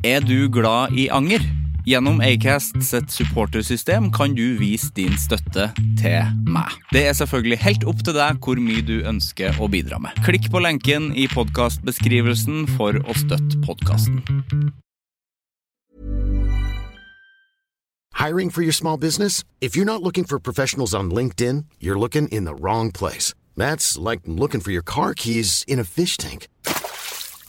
Er du glad i anger? Gjennom Acast sitt supportersystem kan du vise din støtte til meg. Det er selvfølgelig helt opp til deg hvor mye du ønsker å bidra med. Klikk på lenken i podkastbeskrivelsen for å støtte podkasten. Hiring for your small business? If you're not looking for professionals on LinkedIn, you're looking in the wrong place. That's like looking for your car keys in a fish tank.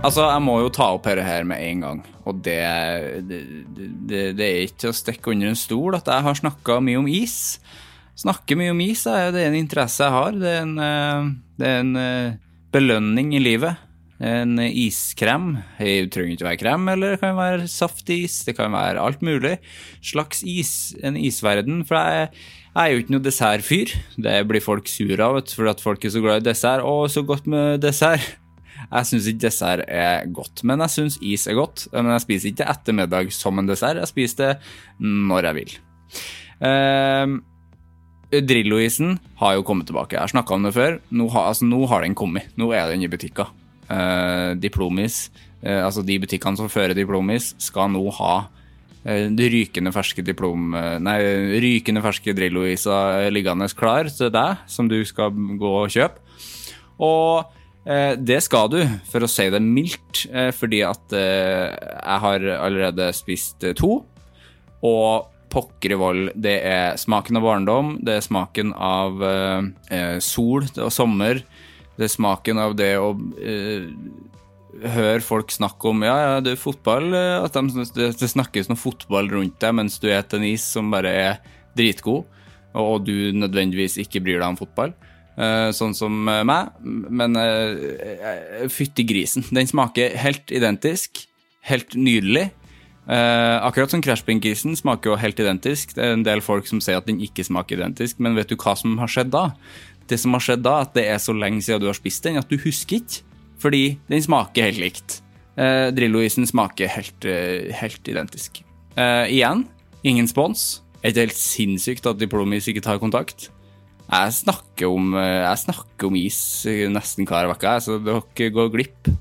Altså, jeg må jo ta opp dette her med en gang. Og det, det, det, det er ikke å stikke under en stol at jeg har snakka mye om is. Snakke mye om is det er en interesse jeg har. Det er en, eh, det er en eh, belønning i livet. En iskrem. Det trenger ikke være krem, eller det kan være saftis. Det kan være alt mulig slags is. En isverden. For jeg, jeg er jo ikke noe dessertfyr. Det blir folk sure av, fordi at folk er så glad i dessert. Å, så godt med dessert. Jeg syns ikke dessert er godt, men jeg syns is er godt. Men jeg spiser ikke etter middag som en dessert, jeg spiser det når jeg vil. Uh, Drillo-isen har jo kommet tilbake. Jeg har snakka om det før. Nå har, altså, nå har, den kommet. Nå er den i butikker. Uh, Diplomis, uh, altså de butikkene som fører Diplomis, skal nå ha uh, rykende ferske diplom... nei, rykende ferske Drillo-iser liggende klar til deg, som du skal gå og kjøpe. Og Eh, det skal du, for å si det mildt, eh, fordi at eh, jeg har allerede spist to. Og pokker i vold, det er smaken av barndom, det er smaken av sol og sommer. Det er smaken av det å høre folk snakke om ja, ja, det er fotball, at de, det, snakkes noe fotball rundt deg mens du spiser en is som bare er dritgod, og du nødvendigvis ikke bryr deg om fotball. Eh, sånn som eh, meg. Men uh, fytti grisen. Den smaker helt identisk. Helt nydelig. akkurat som Crashpink-grisen smaker jo helt identisk. Det er en del folk som sier at den ikke smaker identisk, men vet du hva som har skjedd da? Det som har skjedd da, at det er så lenge siden du har spist den, at du husker ikke. Fordi den smaker helt likt. Drillo-isen smaker helt, helt identisk. igjen, ingen spons. Er ikke helt sinnssykt at Diplomis ikke tar kontakt? Jeg snakker om, eh, jeg snakker om is nesten hver uke, så dere går glipp.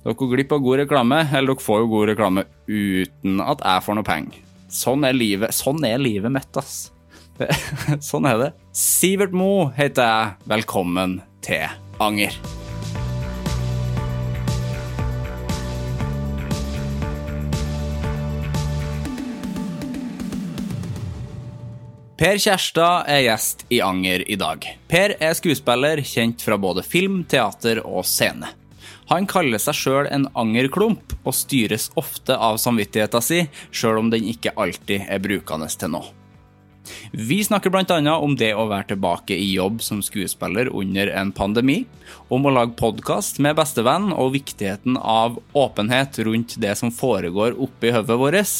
Dere går glipp av god reklame, eller dere får jo god reklame uten at jeg får noe penger. Sånn er livet, sånn er livet mitt, ass. sånn er det. Sivert Mo heter jeg. Velkommen til Anger. Per Kjærstad er gjest i Anger i dag. Per er skuespiller, kjent fra både film, teater og scene. Han kaller seg sjøl en angerklump, og styres ofte av samvittigheten si, sjøl om den ikke alltid er brukende til noe. Vi snakker bl.a. om det å være tilbake i jobb som skuespiller under en pandemi, om å lage podkast med bestevenn og viktigheten av åpenhet rundt det som foregår oppi hodet vårt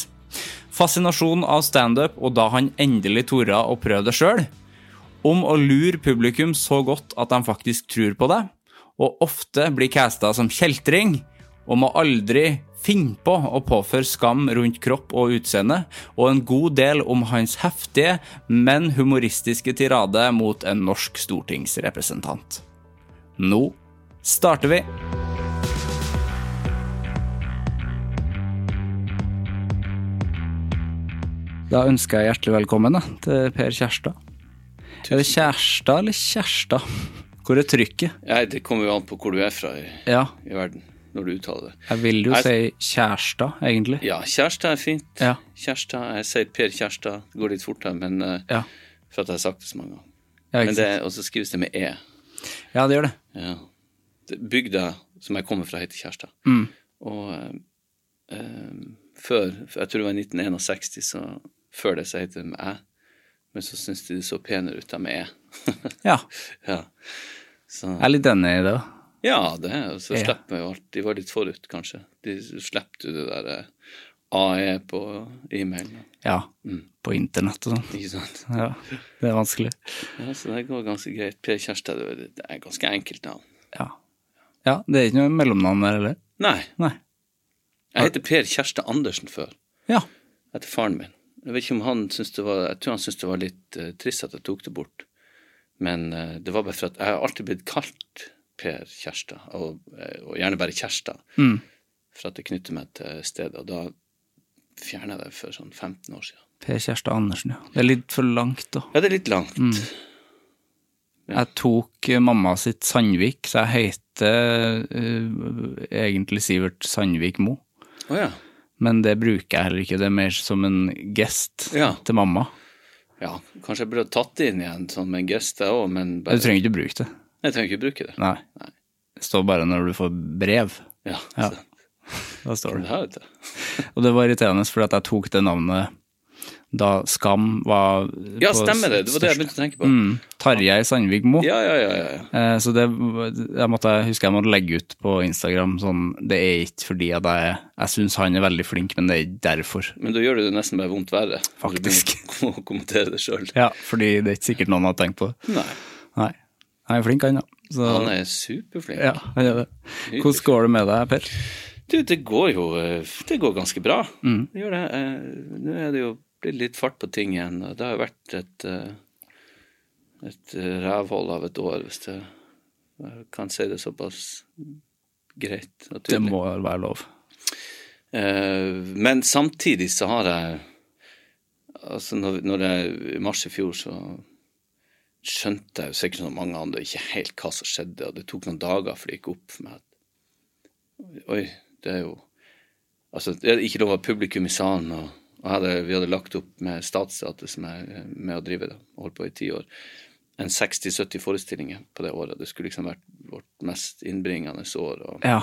fascinasjon av standup og da han endelig torde å prøve det sjøl, om å lure publikum så godt at de faktisk tror på det, og ofte blir casta som kjeltring, om å aldri finne på å påføre skam rundt kropp og utseende, og en god del om hans heftige, men humoristiske tirade mot en norsk stortingsrepresentant. Nå starter vi! Da ønsker jeg hjertelig velkommen da, til Per Kjærstad. Er det Kjærstad eller Kjærstad? Hvor er trykket? Nei, det kommer jo an på hvor du er fra i, Ja, i verden, når du uttaler det. jeg vil jo Jeg- si Kjærstad, egentlig. Ja, Kjærstad er fint. Ja. Kjærstad, Jeg sier Per Kjærstad. Det går litt fortere, men eh, Ja, for at jeg har sagt det så mange ganger. Men det. Og så skrives det med E. Ja, det gjør det. Ja. Bygda som jeg kommer fra, heter Kjærstad. Mm. Og eh, før, jeg tror det var i 1961, så før det sier til meg. Men så syns de det så penere ut av med e. Ja, ja. Så, jeg er litt enig i det. ja, det er, så Ja. slipper vi jo alt. De var litt forut, kanskje. De slipper jo det der eh, AE på e-mail. Ja, Mm. på internett og sånn. Ikke sant? Ja, det er vanskelig. Ja, så det går ganske greit. Per Kjærstad, det er- ganske enkelt navn. Ja. ja, det er ikke noe mellomnavn der heller. Nei, Nei. jeg heter Per Kjærstad Andersen før. Ja. etter faren min. Jeg vet ikke om han syntes det var Jeg tror han syntes det var litt uh, trist at jeg tok det bort. Men uh, det var bare for at jeg har alltid blitt kalt Per Kjærstad, og, eh, og gjerne bare Kjærstad. Mm. For at det knytter meg til stedet. Og da fjerna jeg det for sånn 15 år siden. Per Kjærstad Andersen, ja. Det er litt for langt, da. Ja, det er litt langt. Mm. Jeg tok mamma sitt Sandvik, så jeg heter uh, egentlig Sivert Sandvik Mo. Å ja. Men det bruker jeg heller ikke, det er mer som en gest Ja. til mamma. ja. Kanskje jeg burde tatt det inn igjen som en gest, jeg òg, men Du trenger ikke bruke det. jeg trenger ikke bruke det. Nei. Nei. Det står bare når du får brev. Ja, Ja. Da står det det. Og det var irriterende, for at jeg tok det navnet da Skam var Ja, stemmer det. Det var det jeg begynte å tenke på. Mm, Tarjei Sandvik Mo. Ja, ja, ja. Eh, Så det jeg måtte, jeg husker jeg måtte legge ut på Instagram sånn Det er ikke fordi at jeg Jeg syns han er veldig flink, men det er ikke derfor. Men da gjør det det nesten bare vondt verre. Faktisk. å kommentere det sjøl. Ja, fordi det er ikke sikkert noen har tenkt på det. Nei. Nei. Han er flink, han, ja. Så, Han er superflink. ja, han er det. Hvordan går det med deg, Per? Du, det går jo eh, Det går ganske bra. Mm. Det gjør det. Eh, Nå er det jo blitt litt fart på ting igjen. Det har vært et eh, et eh, rævhold av et år, hvis det jeg kan si det såpass greit og Det må være lov. Eh, Men samtidig så har jeg Altså, når jeg i mars i fjor, så skjønte jeg jo sikkert som mange andre ikke helt hva som skjedde, og det tok noen dager før det gikk opp for meg at Oi, det er jo Altså, det er ikke lov å ha publikum i salen, og, og hadde, vi hadde lagt opp med Statsteatret, som jeg er med å drive, da, holdt på i ti år, en 60-70 forestillinger på det året. Det skulle liksom vært vårt mest innbringende år. og Ja.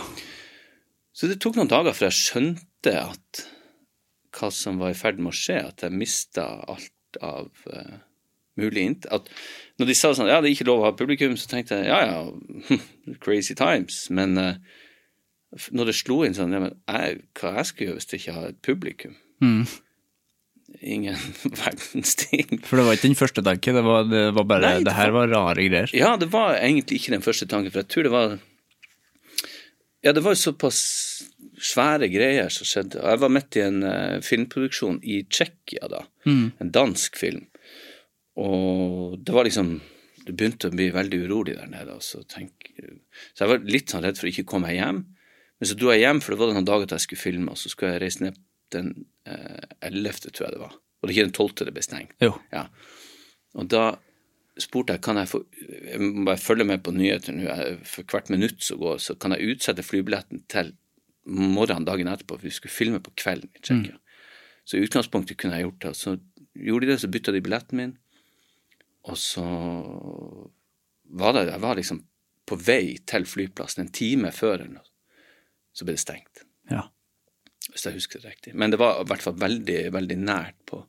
så det tok noen dager før jeg skjønte at hva som var i ferd med å skje, at jeg mista alt av uh, mulig int... At når de sa sånn ja, det er ikke lov å ha publikum, så tenkte jeg ja ja, crazy times. Men uh, når det slo inn sånn, ja, men jeg, hva jeg skulle gjøre hvis jeg ikke har et publikum? Mm. Ingen verdens ting. For det var ikke den første tanken, det var, det var bare Nei, det Det her var rare greier. Ja, det var egentlig ikke den første tanken, for jeg tror det var Ja, det var såpass svære greier som skjedde. Jeg var midt i en uh, filmproduksjon i Tsjekkia da, en dansk film. Og det var liksom Det begynte å bli veldig urolig der nede. Så, tenk, så jeg var litt sånn redd for å ikke komme meg hjem. Men så dro jeg hjem, for det var noen dager til jeg skulle filme, og så skulle jeg reise ned den eh, 11., tror jeg det var. Og det ikke den 12. det ble stengt. Jo. Ja. Og da spurte jeg kan jeg få jeg må bare følge med på nyheter nå. For hvert minutt som går, så kan jeg utsette flybilletten til morgenen dagen etterpå, for vi skulle filme på kvelden i Tsjekkia. Så i utgangspunktet kunne jeg gjort det. Så gjorde de det, så bytta de billetten min, og så var det Jeg var liksom på vei til flyplassen en time før, eller noe. Så ble det stengt Ja. Hvis jeg husker det riktig. Men det var i hvert fall veldig, veldig nært på.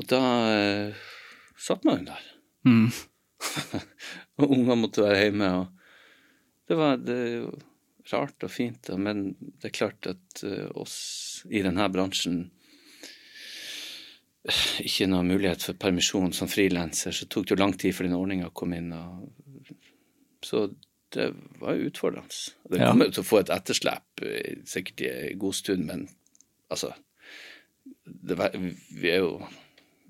Og da eh, satt man jo der. Mm. og ungene måtte være hjemme. og Det var det rart og fint, da, men det er klart at eh, oss i denne bransjen eh, ikke noe mulighet for permisjon som frilanser, så tok det jo lang tid før den ordninga kom inn. Og, så det var utfordrende. Det kommer ja. til å få et etterslep eh, sikkert i en god stund, men altså det, var- Vi er jo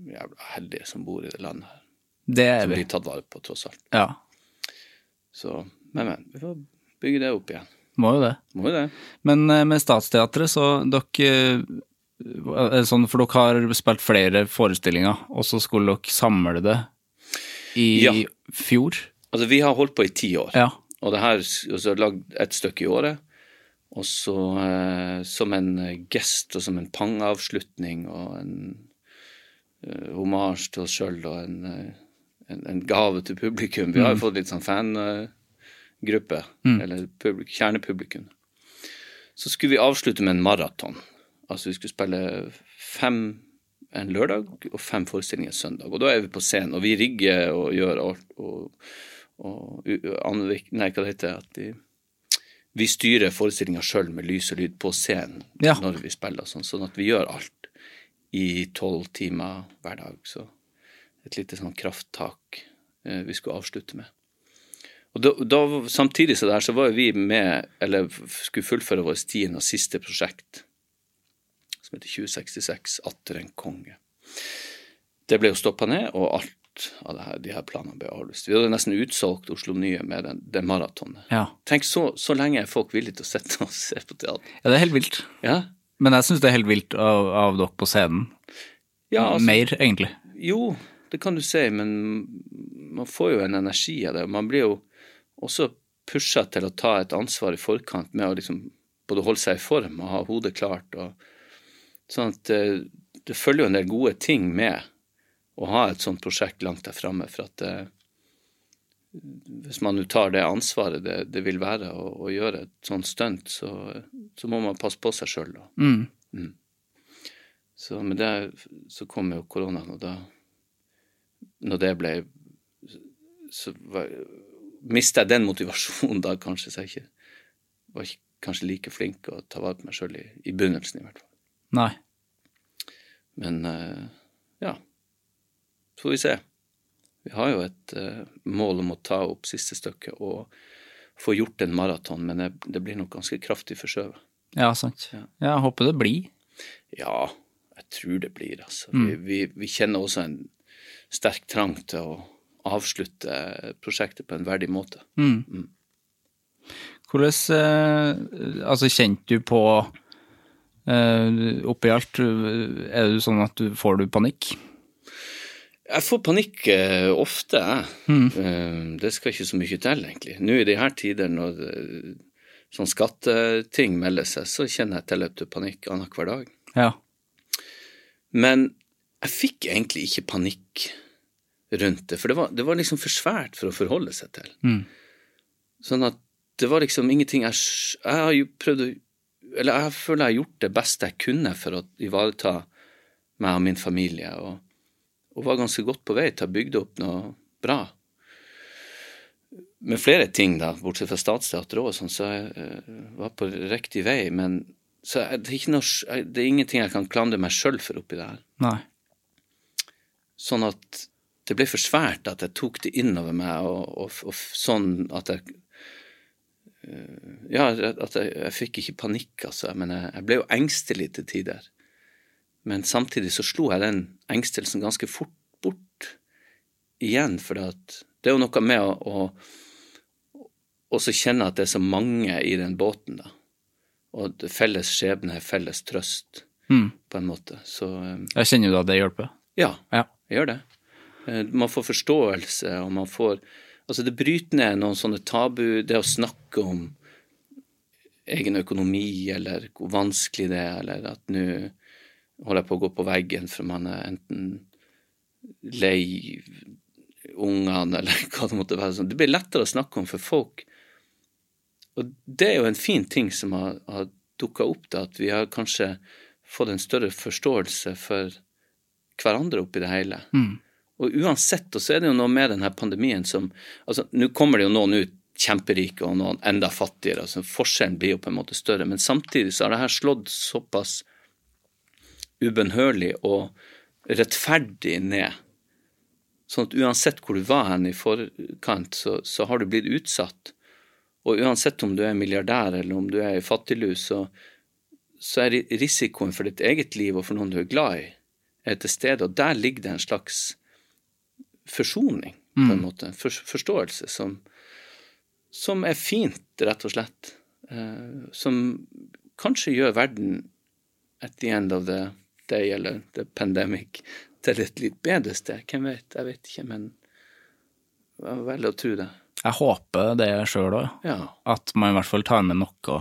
jævla heldige som bor i det landet her. Det er Som vi. blir tatt vare på, tross alt. Ja. Så, men, men. Vi får bygge det opp igjen. Må jo det. Må jo det. Men eh, med Statsteatret, så dere eh, sånn, For dere har spilt flere forestillinger, og så skulle dere samle det i Ja. fjor? Altså, vi har holdt på i ti år. Ja. Og det her, og så lagd ett stykke i året. Og så eh, som en gest og som en pangavslutning og en eh, homasj til oss sjøl og en, eh, en, en gave til publikum. Vi har jo fått litt sånn fangruppe, eller publik, kjernepublikum. Så skulle vi avslutte med en maraton. Altså vi skulle spille fem en lørdag og fem forestillinger søndag. Og da er vi på scenen, og vi rigger og gjør alt. og, og Nei, hva det heter at vi, vi styrer forestillinga sjøl med lys og lyd på scenen Ja. når vi spiller, sånn, sånn at vi gjør alt i tolv timer hver dag. Så et lite sånn krafttak eh, vi skulle avslutte med. Og da, da, Samtidig så der så var vi med, eller skulle fullføre vårt tiende og siste prosjekt, som heter 2066, Atter en konge. Det ble jo stoppa ned, og alt av det her, de her planene ble avlyst. Vi hadde nesten utsolgt Oslo Nye med den, det maratonet. ja. Tenk så, så lenge er folk villige til å sitte og se på teater. Ja, det er helt vilt. Ja, Men jeg syns det er helt vilt av, av dere på scenen. ja altså, Mer, egentlig. Jo, det kan du si, men man får jo en energi av det. Man blir jo også pusha til å ta et ansvar i forkant med å liksom både holde seg i form og ha hodet klart. Og, sånn at det, det følger jo en del gode ting med å ha et sånt prosjekt langt der framme. For at det, hvis man nå tar det ansvaret det, det vil være å, å gjøre et sånt stunt, så, så må man passe på seg sjøl, da. Mm. Så med det så kom jo koronaen, og da Når det ble Så mista jeg den motivasjonen da, kanskje, så jeg ikke var ikke kanskje like flink å ta vare på meg sjøl i, i begynnelsen, i hvert fall. Nei. Men eh, ja, så får vi se. Vi har jo et uh, mål om å ta opp siste stykket og få gjort en maraton, men det, det blir nok ganske kraftig forskjøvet. Ja, sant. Ja. Jeg håper det blir. Ja, jeg tror det blir, altså. Vi, vi, vi kjenner også en sterk trang til å avslutte prosjektet på en verdig måte. Hvordan eh, Altså, kjente du på eh, Oppi alt, er det sånn at du får du panikk? Jeg får panikk eh, ofte, jeg. Mm. det skal ikke så mye til, egentlig. Nå i de her tider når eh, sånn skatteting melder seg, så kjenner jeg tilløp til panikk annenhver dag. Ja. Men jeg fikk egentlig ikke panikk rundt det, for det var, det var liksom for svært for å forholde seg til. Mm. Sånn at det var liksom ingenting jeg Jeg har jo prøvd å Eller jeg føler jeg har gjort det beste jeg kunne for å ivareta meg og min familie, og, og var ganske godt på vei til å bygge opp noe bra. Med flere ting, da, bortsett fra Statsteatret òg, sånn, så jeg eh, var på riktig vei. Men så er det, noe, det er ingenting jeg kan klandre meg sjøl for oppi det her. Nei. Sånn at det ble for svært at jeg tok det innover meg, og, og, og sånn at jeg eh, Ja, at jeg, jeg fikk ikke panikk, altså, men jeg, jeg ble jo engstelig til tider. Men samtidig så slo jeg den engstelsen ganske fort bort igjen, for det er jo noe med å, å kjenne at det er så mange i den båten, da. Og at felles skjebne er felles trøst, Mm. på en måte. Så eh, Jeg kjenner jo da det hjelper. ja, Ja. jeg gjør det. Eh, Man får forståelse, og man får Altså, det bryter ned noen sånne tabu Det å snakke om egen økonomi, eller hvor vanskelig det er, eller at nå holder på å gå på veggen for man er enten lei ungene, eller hva det måtte være. Det blir lettere å snakke om for folk. Og det er jo en fin ting som har, har dukka opp, da, at vi har kanskje fått en større forståelse for hverandre oppi det hele. Og uansett, og så er det jo noe med denne pandemien som altså Nå kommer det jo noen ut kjemperike og noen enda fattigere, altså forskjellen blir jo på en måte større. Men samtidig så har det her slått såpass ubønnhørlig og rettferdig ned. Sånn at uansett hvor du var hen i forkant, så, så har du blitt utsatt. Og uansett om du er milliardær eller om du er i fattiglus, så, så er risikoen for ditt eget liv og for noen du er glad i, er til stede. Og der ligger det en slags forsoning, på en måte. En for, forståelse som, som er fint, rett og slett. Eh, som kanskje gjør verden at the end of the day, eller the pandemic, til et litt bedre sted. Hvem vet? Jeg vet ikke, men jeg velger å tro det. Jeg håper det sjøl òg, Ja. at man i hvert fall tar med noe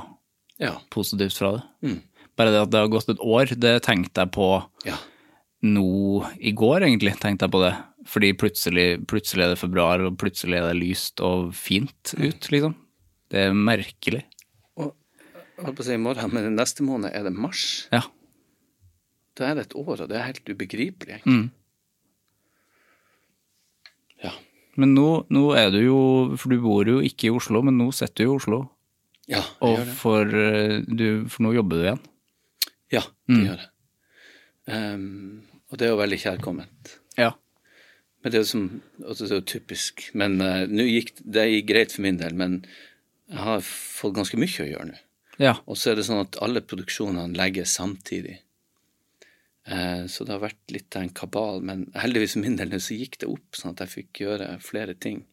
Ja. positivt fra det. Mm. Bare det at det har gått et år, det tenkte jeg på Ja. nå i går, egentlig, tenkte jeg på det. Fordi plutselig, plutselig er det februar, og plutselig er det lyst og fint ut, liksom. Det er merkelig. Og holdt på å si i morgen, men neste måned er det mars. Ja. Da er det et år, og det er helt ubegripelig. Mm. Ja. Men nå, nå er du jo, for du bor jo ikke i Oslo, men nå sitter du i Oslo. Ja, jeg Og gjør det. for, eh, du, for nå jobber du igjen. Ja, det Mm. gjør jeg. Um, og det er jo veldig kjærkomment. Ja. Men det er jo som, altså det er jo typisk. Men uh, nå gikk det gikk greit for min del, men jeg har fått ganske mye å gjøre nå. Ja. Og så er det sånn at alle produksjonene legges samtidig. Eh, så det har vært litt av en kabal, men heldigvis for min del så gikk det opp, sånn at jeg fikk gjøre flere ting.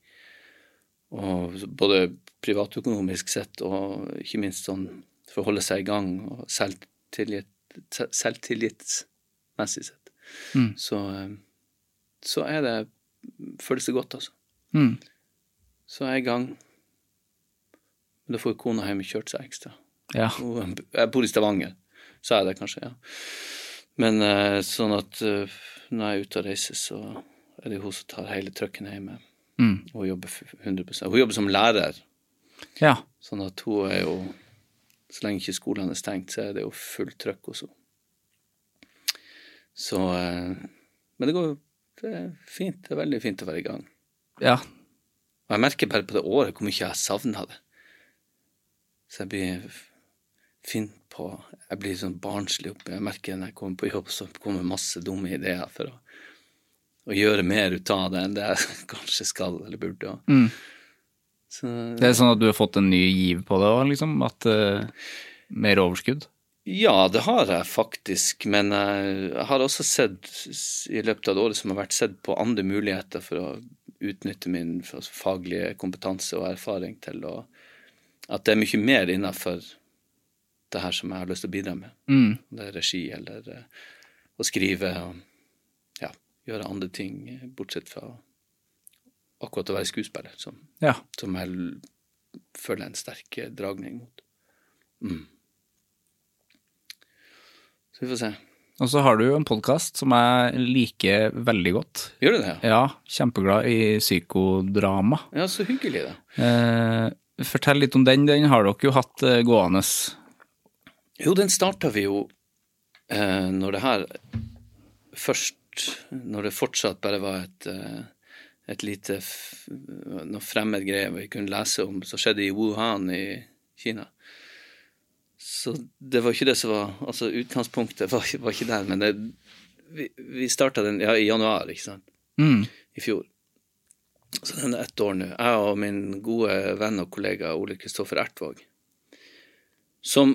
Og både privatøkonomisk sett og ikke minst sånn for å holde seg i gang og selvtillit, selvtillitsmessig sett. Mm. Så, eh, så er det føles det godt, altså. Mm. Så er jeg i gang. Men da får kona hjemme kjørt seg ekstra. Ja. Jeg bor i Stavanger, sa jeg det kanskje, ja. Men eh, sånn at eh, når jeg er ute og reiser, så er det hun som tar hele trøkken hjemme. Mm. Hun jobber 100% Hun jobber som lærer, ja. sånn at hun er jo Så lenge ikke skolene er stengt, så er det jo fullt trøkk hos henne. Så eh, Men det går Det er fint. Det er veldig fint å være i gang. Ja. Og jeg merker bare på det året hvor mye jeg savna det. Så jeg blir f- fin på Jeg blir sånn barnslig oppe. Jeg merker når jeg kommer på jobb, så kommer masse dumme ideer for å, å gjøre mer ut av det enn det jeg kanskje skal eller burde. Mm. Så Det er sånn at du har fått en ny giv på det òg, liksom? At uh, Mer overskudd? Ja, det har jeg faktisk, men jeg har også sett i løpet av det året som har vært sett på andre muligheter for å utnytte min faglige kompetanse og erfaring til å At det er mye mer innafor det her som jeg har lyst til å bidra med. Mm. Det er regi eller eh, å skrive og ja, gjøre andre ting, eh, bortsett fra akkurat å være skuespiller, som, Ja. som jeg føler en sterk eh, dragning mot. Mm. Så vi får se. Og så har du en podkast som jeg liker veldig godt. Gjør du det? Ja, Ja, kjempeglad i psykodrama. ja så hyggelig, da. Eh, fortell litt om den. Den har dere jo hatt gående. Jo, den starta vi jo eh, når det her først Når det fortsatt bare var et, eh, et lite noe fremmed greie vi kunne lese om som skjedde i Wuhan i Kina. Så det var ikke det som var Altså, utgangspunktet var, var ikke der, men det, vi, vi starta den ja, i januar, ikke sant, Mm. i fjor. Så den er ett år nå. Jeg og min gode venn og kollega Ole Kristoffer Ertvåg, som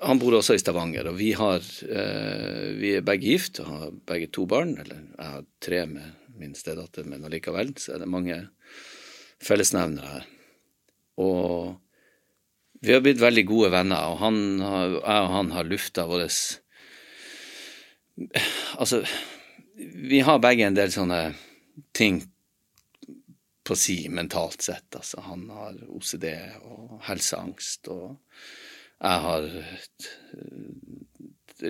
han bor også i Stavanger, og vi, har, eh, vi er begge gift og har begge to barn. Eller jeg har tre med min stedatter, men allikevel så er det mange fellesnevnere her. Og vi har blitt veldig gode venner, og han jeg og han har lufta vår Altså, vi har begge en del sånne ting på si mentalt sett. Altså, han har OCD og helseangst, og jeg har eh,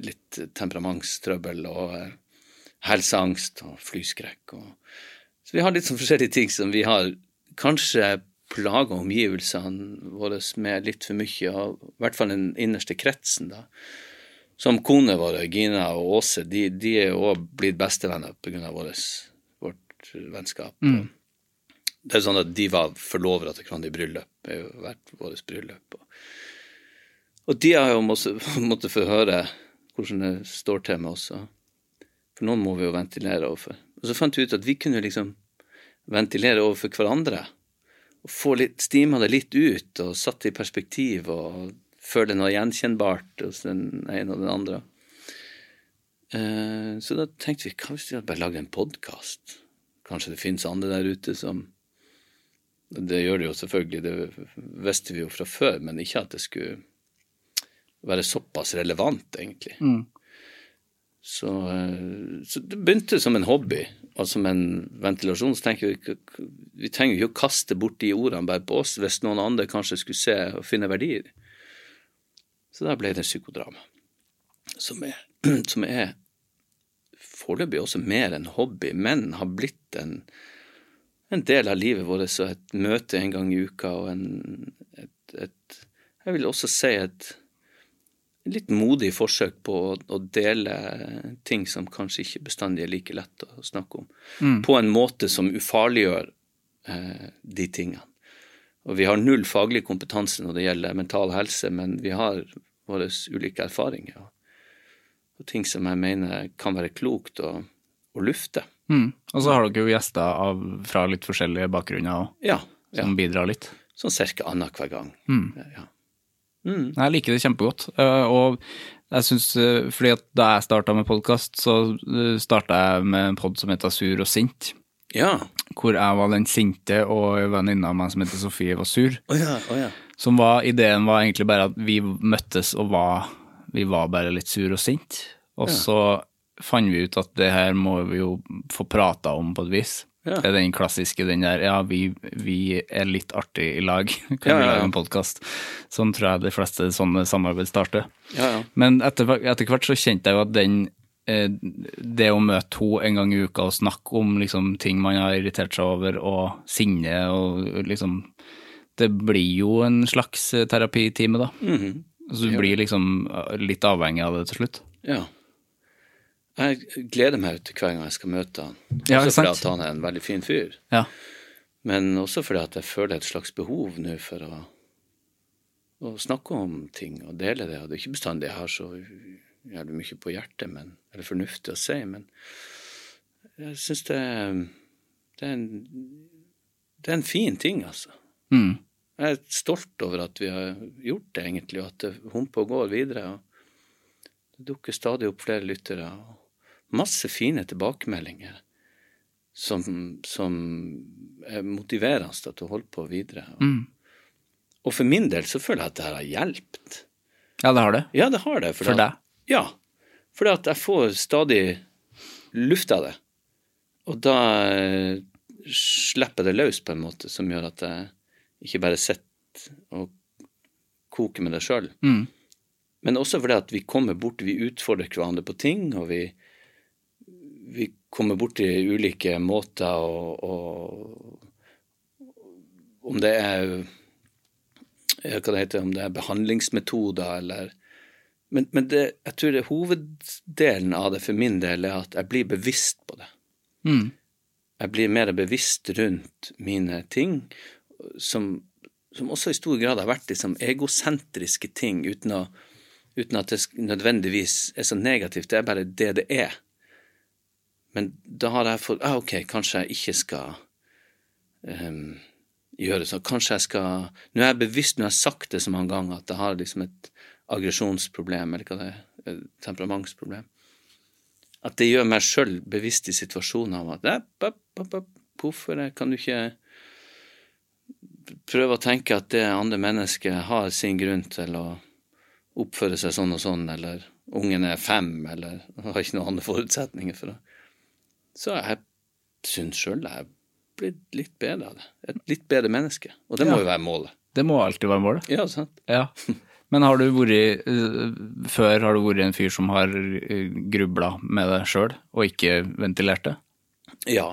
litt temperamentstrøbbel og eh, helseangst og flyskrekk. Og, så vi har litt sånn forskjellige ting som vi har kanskje plaga omgivelsene våre med litt for mye, og i hvert fall den innerste kretsen, da. Som konene våre, Gina og Åse, de, de er jo òg blitt bestevenner pga. vårt vennskap. Mm. Det er sånn at de var forlovere til hverandre i bryllup. Det har jo vært vårt bryllup. Og, og de har jo måttet, få høre hvordan det står til med oss. For noen må vi jo ventilere overfor. Og så fant vi ut at vi kunne liksom ventilere overfor hverandre. Og få litt, stima det litt ut, og satt det i perspektiv, og føle noe gjenkjennbart hos den ene og den andre. Eh, så da tenkte vi, hva hvis vi hadde bare lagd en podkast? Kanskje det finnes andre der ute som Det gjør det jo selvfølgelig, det visste vi jo fra før, men ikke at det skulle være såpass relevant, egentlig. Mm. Så, eh, så det begynte som en hobby og som en ventilasjon. Så tenker vi vi trenger jo ikke å kaste bort de ordene bare på oss hvis noen andre kanskje skulle se og finne verdier. Så da ble det psykodrama, som er, som er foreløpig også mer en hobby, men har blitt en, en del av livet vårt og et møte en gang i uka og en, et, et Jeg vil også si et litt modig forsøk på å, å, dele ting som kanskje ikke bestandig er like lett å snakke om, mm. på en måte som ufarliggjør eh, de tingene. Og vi har null faglig kompetanse når det gjelder mental helse, men vi har våre ulike erfaringer. Og, og ting som jeg mener kan være klokt å, å lufte. Mm. Og så har dere jo gjester av, fra litt forskjellige bakgrunner òg, ja, ja. som bidrar litt. Sånn ca. annenhver gang. Mm. Ja. Mm. Jeg liker det kjempegodt. Eh, og jeg synes, eh, fordi at Da jeg starta med podkast, så eh, starta jeg med en pod som heter Sur og sint. Ja. Hvor jeg var den sinte, og venninna av meg som heter Sofie, var sur. Oh ja, oh ja. Som var, Ideen var egentlig bare at vi møttes og var Vi var bare litt sur og sint. Og så fant vi ut at det her må vi jo få prata om på et vis. Ja. Det er den klassiske, den der ja, vi, vi er litt artig i lag, kan ja, vi lage en podkast. Sånn tror jeg de fleste sånne samarbeid starter. Men etter, etter, hvert så kjente jeg jo at den eh, det å møte henne en gang i uka og snakke om liksom, ting man har irritert seg over, og sinne og liksom Det blir jo en slags terapitime, da. Mm -hmm. Så du blir liksom litt avhengig av det til slutt. Ja. Jeg gleder meg til hver gang jeg skal møte han. Også ja, fordi at han er en veldig fin fyr. Ja. Men også fordi at jeg føler et slags behov nå for å, å, snakke om ting og dele det. Og det er ikke bestandig jeg har så jævlig mye på hjertet, men, eller fornuftig å si, men jeg syns det, det, er en, det er en fin ting, altså. Mm. Jeg er stolt over at vi har gjort det, egentlig, og at det humper og går videre. og Det dukker stadig opp flere lyttere. og masse fine tilbakemeldinger som, som er motiverende til å holde på videre. Mm. Og for min del så føler jeg at det her har hjulpet. Ja, det har det. Ja, det har det. For, for deg? Ja. Fordi at jeg får stadig luft av det. Og da eh, slipper det løs på en måte som gjør at jeg ikke bare sitter og koker med det sjøl. Mm. Men også fordi at vi kommer bort, vi utfordrer hverandre på ting, og vi, vi kommer borti ulike måter og, Om det er hva det heter, om det er behandlingsmetoder eller Men, men det, jeg tror det hoveddelen av det for min del er at jeg blir bevisst på det. Mm. Jeg blir mer bevisst rundt mine ting, som, som også i stor grad har vært liksom egosentriske ting, uten, å, uten at det nødvendigvis er så negativt. Det er bare det det er. Men da har jeg fått ah, Ok, kanskje jeg ikke skal um, gjøre sånn. Kanskje jeg skal Nå er jeg bevisst, nå har jeg sagt det så mange ganger at jeg har liksom et aggresjonsproblem, eller hva det er, et temperamentsproblem. At det gjør meg sjøl bevisst i situasjoner om at Hvorfor kan du ikke prøve å tenke at det andre mennesket har sin grunn til å oppføre seg sånn og sånn, eller ungen er fem, eller har ikke noen andre forutsetninger for å så jeg syns sjøl jeg er blitt litt bedre av det. Et litt bedre menneske. Og det må ja. jo være målet. Det må alltid være målet. Ja, sant. Ja. Men har du vært eh, Før har du vært en fyr som har eh, grubla med det sjøl, og ikke ventilert det? Ja,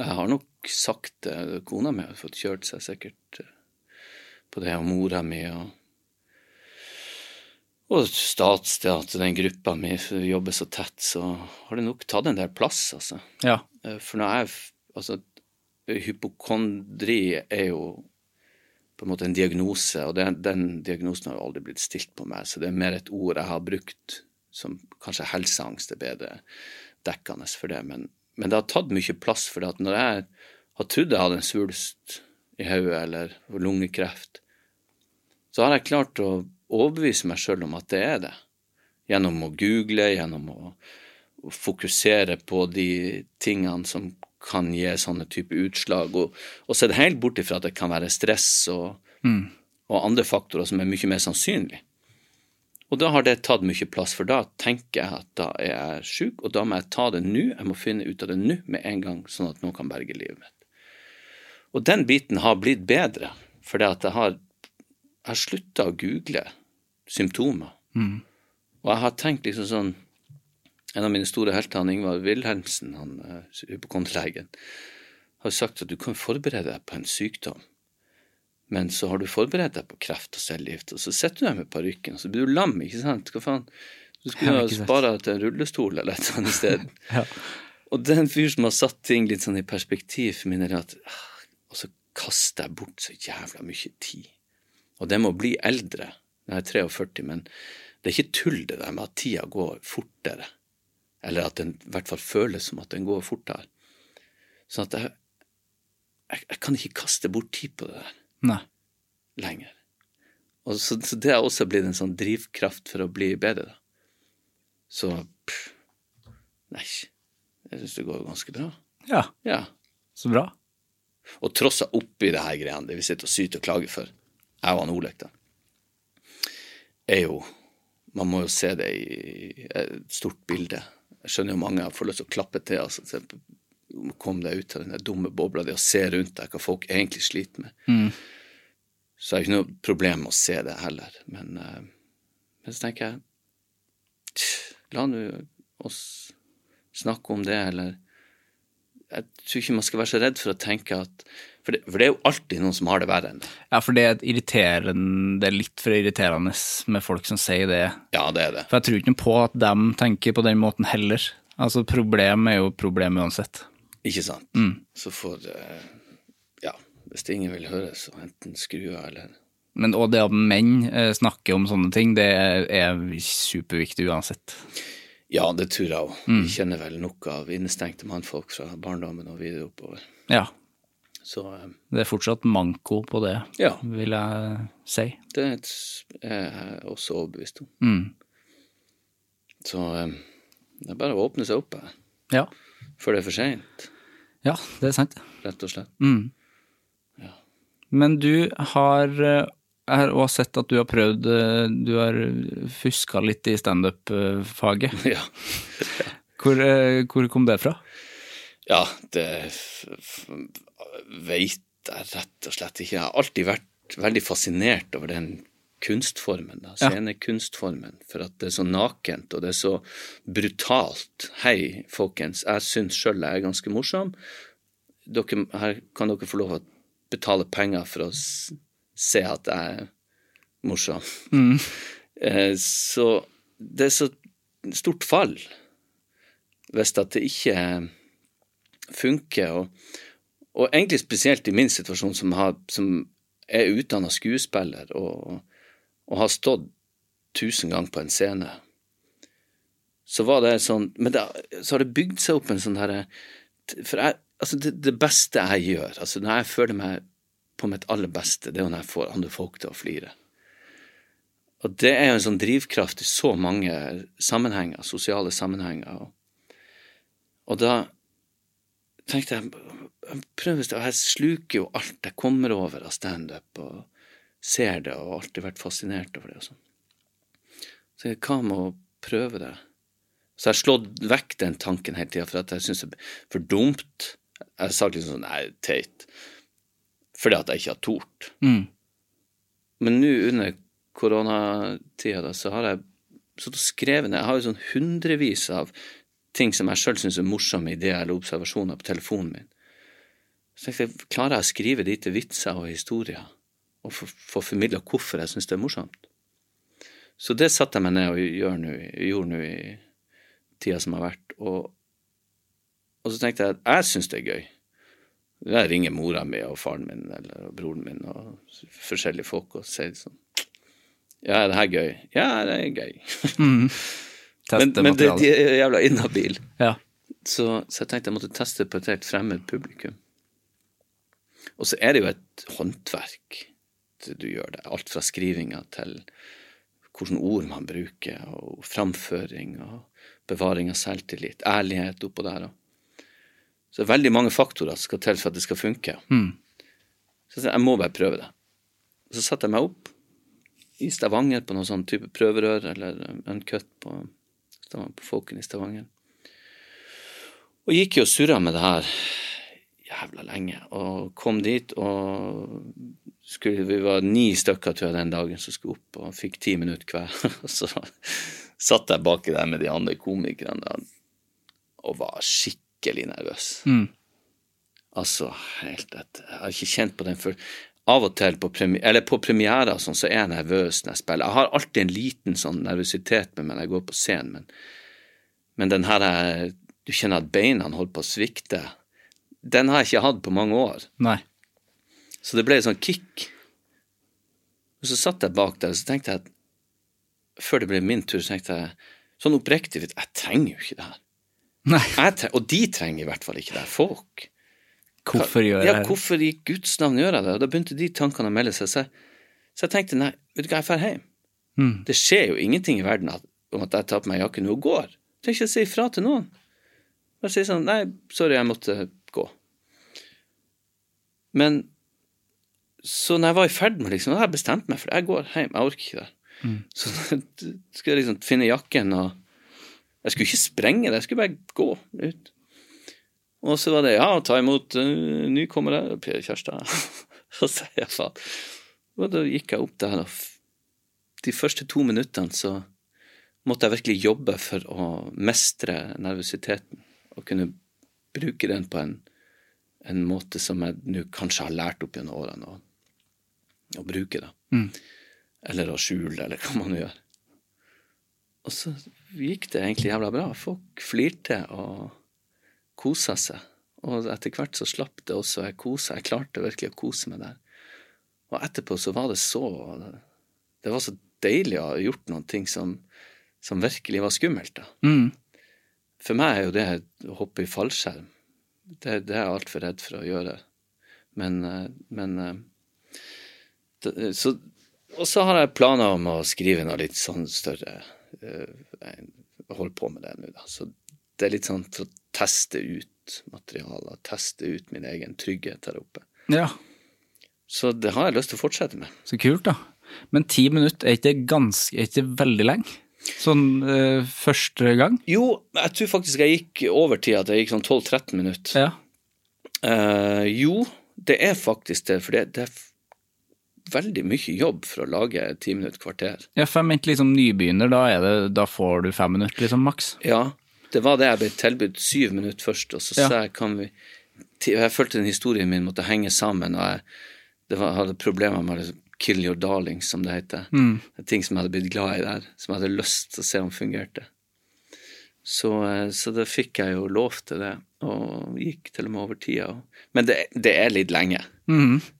jeg har nok sagt det. Kona mi har fått kjørt seg sikkert eh, på det, og mora mi og og statsteater, den gruppa mi, jobber så tett, så har det nok tatt en del plass, altså. Ja. Eh, for når jeg Altså, hypokondri er jo på en måte en diagnose, og den, den diagnosen har jo aldri blitt stilt på meg, så det er mer et ord jeg har brukt som kanskje helseangst er bedre dekkende for det. Men, men det har tatt mye plass, for at når jeg har trodd jeg hadde en svulst i hodet eller lungekreft, så har jeg klart å overbevise meg sjøl om at det er det. Gjennom å google, gjennom å fokusere på de tingene som kan gi sånne type utslag, og, og se det helt bort ifra at det kan være stress og, mm. og, andre faktorer som er mye mer sannsynlig. Og da har det tatt mye plass, for da tenker jeg at da er jeg sjuk, og da må jeg ta det nå. Jeg må finne ut av det nå med en gang, sånn at noen kan berge livet mitt. Og den biten har blitt bedre, for det at jeg har, jeg har slutta å google symptomer. Og jeg har tenkt liksom sånn En av mine store helter, han Ingvar Wilhelmsen, han eh, hypokontlegen, har sagt at du kan forberede deg på en sykdom, men så har du forberedt deg på kreft og cellegift, og så sitter du der med parykken, og så blir du lam, ikke sant? Hva faen? Du skulle ha ikke deg til en rullestol eller et annet sted. Ja. Og er fyr som har satt ting litt sånn i perspektiv for min er at ah, Og så kaster jeg bort så jævla mye tid. Og det med å bli eldre Jeg er 43, men det er ikke tull det der med at tida går fortere. Eller at den i hvert fall føles som at den går fortere. Sånn at jeg, jeg, jeg kan ikke kaste bort tid på det der Nei. lenger. Og så, så det har også blitt en sånn drivkraft for å bli bedre, da. Så pff, Nei, jeg syns det går ganske bra. Ja, Ja. så bra. Og trossa oppi det her greiene, det vi sitter og syter og klager for, jeg og han Olek, da, er jo Man må jo se det i et stort bilde. Jeg skjønner jo mange får lyst til å klappe til. altså, Kom deg ut av den dumme bobla di og se rundt deg hva folk egentlig sliter med. Så jeg har ikke noe problem med å se det heller. Men, eh, men så tenker jeg tch, La nå oss snakke om det, eller Jeg tror ikke man skal være så redd for å tenke at For det, for det er jo alltid noen som har det verre enn det. Ja, for det er, et det er litt for irriterende med folk som sier det. Ja, det er det. For jeg tror ikke på at de tenker på den måten heller. Altså, problem er jo problem uansett. Ikke sant? Så får eh, Ja, hvis ingen vil høre, så enten skru av, eller Men og det at menn eh, snakker om sånne ting, det er, er superviktig uansett. Ja, det tror jeg òg. Vi kjenner vel nok av innestengte mannfolk fra barndommen og videre oppover. Ja, Så eh, det er fortsatt manko på det, ja, vil jeg si. det er jeg også overbevist om. Mm. Så eh, det er bare å åpne seg opp her, Ja. før det er for seint, ja, det er sant. rett og slett. Mm. Men du har eh, Jeg har òg sett at du har prøvd eh, Du har fuska litt i standup-faget. Ja. Hvor, eh, hvor kom det fra? Ja, det veit jeg rett og slett ikke. Jeg har alltid vært veldig fascinert over den kunstformen, da, scenekunstformen. For at det er så nakent, og det er så brutalt. Hei, folkens, jeg syns sjøl jeg er ganske morsom. Dere, her kan dere få lov å betale penger for å se at jeg er morsom. Mm. Så det er så stort fall hvis at det ikke funker. Og, og egentlig spesielt i min situasjon, som, har, som er utdanna skuespiller og, og har stått tusen ganger på en scene, så var det sånn Men det, så har det bygd seg opp en sånn herre For jeg, altså det, det beste jeg gjør, altså når jeg føler meg på mitt aller beste, det er når jeg får andre folk til å flire. Og det er jo en sånn drivkraft i så mange sammenhenger, sosiale sammenhenger. Og, og da tenkte jeg og jeg sluker jo alt jeg kommer over av standup, og ser det, og har alltid vært fascinert over det. og sånn. Så hva med å prøve det? Så jeg har slått vekk den tanken hele tida, for at jeg syns det er for dumt. Jeg har sagt liksom sånn Nei, teit. Fordi at jeg ikke har tort. Mm. Men nå under koronatida så har jeg sittet og skrevet ned Jeg har jo sånn hundrevis av ting som jeg sjøl syns er morsomme ideer eller observasjoner på telefonen min. Så tenkte jeg, klarer jeg å skrive lite til vitser og historier, og få, få formidla hvorfor jeg syns det er morsomt? Så det satte jeg meg ned og nå, gjorde nå i tida som har vært. Og, og så tenkte jeg at jeg syns det er gøy. Jeg ringer mora mi og faren min eller broren min og forskjellige folk og sier sånn Ja, er det her gøy? Ja, det er gøy. men, Teste men det, de er jævla inhabile. Ja. Så, så jeg tenkte jeg måtte teste på et helt fremmed publikum. Og så er det jo et håndverk du gjør det. Alt fra skrivinga til hvilke ord man bruker, og framføring og bevaring av selvtillit, ærlighet oppå der. Så det er veldig mange faktorer som skal til for at det skal funke. Så jeg jeg må bare prøve det. Så setter jeg meg opp i Stavanger på noe sånn type prøverør eller uncut på, på Folken i Stavanger. Og gikk jo og surra med det her jævla lenge, og kom dit og skulle, Vi var ni stykker tror jeg den dagen som skulle opp, og fikk ti minutter hver. Og så satt jeg baki der med de andre komikerne og var skikkelig nervøs. Mm. Altså, helt et, Jeg har ikke kjent på den før. Av og til på, premi eller på premierer sånn, så er jeg nervøs når jeg spiller. Jeg har alltid en liten sånn nervøsitet med meg når jeg går på scenen, men, men den her Du kjenner at beina holder på å svikte. Den har jeg ikke hatt på mange år. Nei. Så det ble et sånn kick. Og så satt jeg bak der, og så tenkte jeg at før det ble min tur, så tenkte jeg sånn oppriktig Jeg trenger jo ikke det her. Nei. Jeg tre og de trenger i hvert fall ikke det her. Folk. Hvorfor gjør jeg det? Ja, hvorfor i Guds navn gjør jeg det? Og da begynte de tankene å melde seg. Så jeg, så jeg tenkte nei, vet du hva, jeg drar hjem. Mm. Det skjer jo ingenting i verden at, om at jeg tar på meg jakken og går. Trenger ikke å si ifra til noen. Bare si sånn nei, sorry, jeg måtte. Men så når jeg var i ferd med liksom, da hadde jeg bestemt meg for det. Jeg går hjem, jeg orker ikke det. Så da skulle jeg liksom finne jakken og Jeg skulle ikke sprenge det, jeg skulle bare gå ut. Og så var det ja, ta imot uh, nykommere, Per Kjærstad. så sa jeg faen. Og da gikk jeg opp der, og de første to minuttene så måtte jeg virkelig jobbe for å mestre nervøsiteten og kunne bruke den på en, en måte som jeg nå kanskje har lært opp gjennom årene å, å bruke. da. Eller å skjule, eller hva man gjør. Og så gikk det egentlig jævla bra. Folk flirte og kosa seg. Og etter hvert så slapp det også. Jeg kosa, jeg klarte virkelig å kose meg der. Og etterpå så var det så Det var så deilig å ha gjort noen ting som, som virkelig var skummelt, da. Mm. For meg er jo det å hoppe i fallskjerm Det, det er jeg altfor redd for å gjøre. Men, eh, men eh, så, Og så har jeg planer om å skrive noe litt sånn større eh, Jeg holder på med det nå, da. Så det er litt sånn for å teste ut materialer, teste ut min egen trygghet her oppe. Ja, Så det har jeg lyst til å fortsette med. så kult, da. Men ti minutter er ikke, ganske, er ikke veldig lenge? Sånn eh, første gang? Jo, jeg tror faktisk jeg gikk over tida, at jeg gikk sånn 12-13 minutter. Ja. Eh, jo, det er faktisk det, for det, det er veldig mye jobb for å lage ti minutter kvarter. ja, for jeg mente liksom nybegynner, da, det, da får du fem minutter, liksom, maks. Ja, det var det jeg ble tilbudt syv minutter først, og så Ja. sa jeg kan vi Jeg følte den historien min måtte henge sammen, og jeg det var, hadde problemer med å liksom kill your Darling', som det heter. Det er ting som jeg hadde blitt glad i der, som jeg hadde lyst til å se om fungerte. Så, eh, så da fikk jeg jo lov til det, og gikk til og med over tida. Men det, det er litt lenge.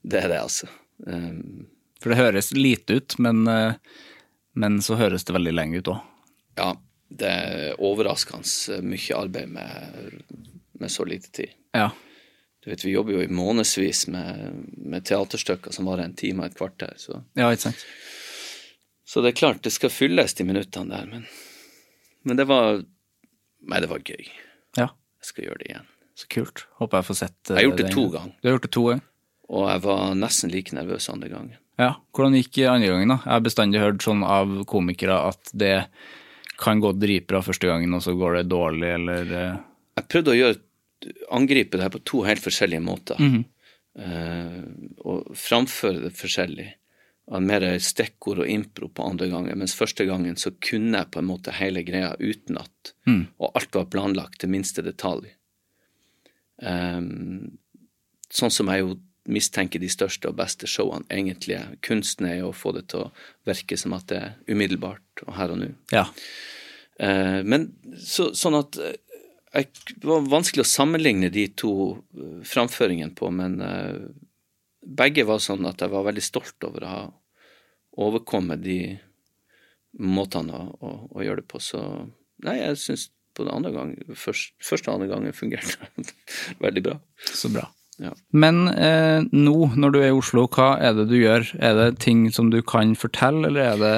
Det er det, altså. Um, For det høres lite ut, men, eh, men så høres det veldig lenge ut òg. ja, det er overraskende mye arbeid med, med så lite tid. Ja. Du vet, Vi jobber jo i månedsvis med, med teaterstykker som varer en time og et kvarter. Så. ja, ikke sant. så det er klart, det skal fylles de minuttene der, men, men det var Nei, det var gøy. Ja, Jeg skal gjøre det igjen. så kult. Håper jeg får sett det. Jeg har gjort det to ganger. Du har gjort det to ganger? Og jeg var nesten like nervøs andre gangen. Ja. Hvordan gikk andre gangen, da? Jeg har bestandig hørt sånn av komikere at det kan gå dritbra første gangen, og så går det dårlig, eller eh, Jeg prøvde å gjøre, angripe det her på to helt forskjellige måter. Eh, og framføre det forskjellig. Mer stikkord og impro på andre gangen, mens første gangen så kunne jeg på en måte hele greia utenat. Og alt var planlagt til minste detalj. Um, sånn som jeg jo mistenker de største og beste showene egentlig er. Kunsten er jo å få det til å virke som at det er umiddelbart og her og nå. Ja. Uh, men så, sånn at eh, Det var vanskelig å sammenligne de to eh, framføringene på, men eh, begge var sånn at jeg var veldig stolt over å ha overkommet de måtene å, å, å gjøre det på. Så nei, jeg syns på den andre gangen, først, første og andre gangen fungerte veldig bra. Så bra. Ja. Men eh, nå, når du er i Oslo, hva er det du gjør? Er det ting som du kan fortelle, eller er det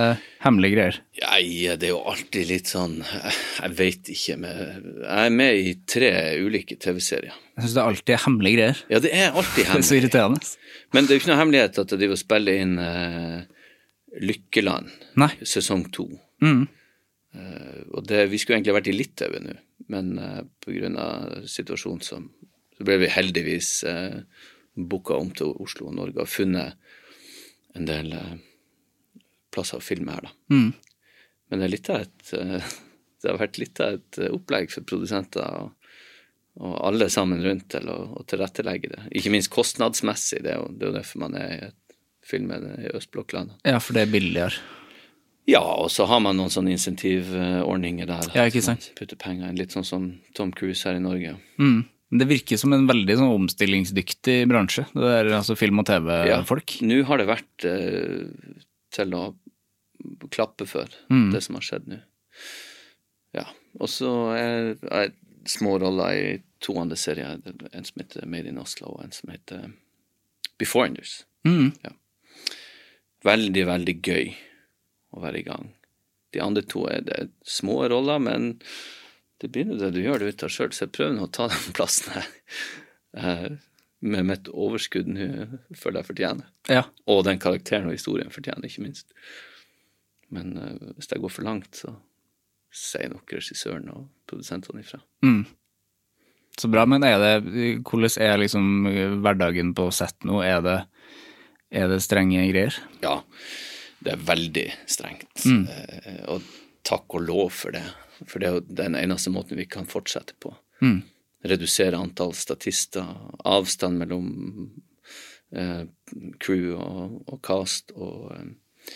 hemmelige greier? Nei, det er jo alltid litt sånn Jeg, veit ikke. Men jeg er med i tre ulike TV-serier. Jeg syns det alltid er hemmelige greier. Ja, det er alltid Det er så irriterende. Men det er jo ikke noe hemmelighet at jeg driver og spiller inn uh, Lykkeland, Nei. sesong to. Mm. Uh, og det, vi skulle egentlig vært i Litauen nå, men uh, pga. situasjonen som Så ble vi heldigvis eh, booka om til Oslo og Norge og funnet en del eh, plasser å filme her, da. Mm. Men det er litt av et uh, Det har vært litt av et opplegg for produsenter og, og alle sammen rundt til å, å tilrettelegge det. Ikke minst kostnadsmessig, det er jo, det er derfor man er i et filmen i østblokklandet. Ja, for det er billigere. Ja, og så har man noen sånne insentivordninger der. Ja, ikke sant. Putter penger inn, litt sånn som Tom Cruise her i Norge. Mm. Det virker som en veldig sånn omstillingsdyktig bransje, det der altså film- og TV-folk. Ja, Nå har det vært eh, til å klappe for, Mm. det som har skjedd nå. Ja. Og så er det små roller i to andre serier. En som heter Made in Oslo, og en som heter Beforeigers. Mm. Veldig, veldig gøy å være i gang. De andre to er det små roller, men det blir nå det du gjør det ut av sjøl, så jeg prøver nå å ta den plassen her. eh, Med mitt overskudd nå føler jeg fortjener. Ja. Og den karakteren og historien fortjener, ikke minst. Men eh, hvis det går for langt, så sier nok regissøren og produsentene ifra. Mm. Så bra, men er det, hvordan er liksom hverdagen på sett nå? Er det, er det strenge greier? Ja, det er veldig strengt. Mm. Eh, og takk og lov for det. For det er jo den eneste måten vi kan fortsette på. Mm. Redusere antall statister, avstand mellom eh, crew og, og cast, og, eh,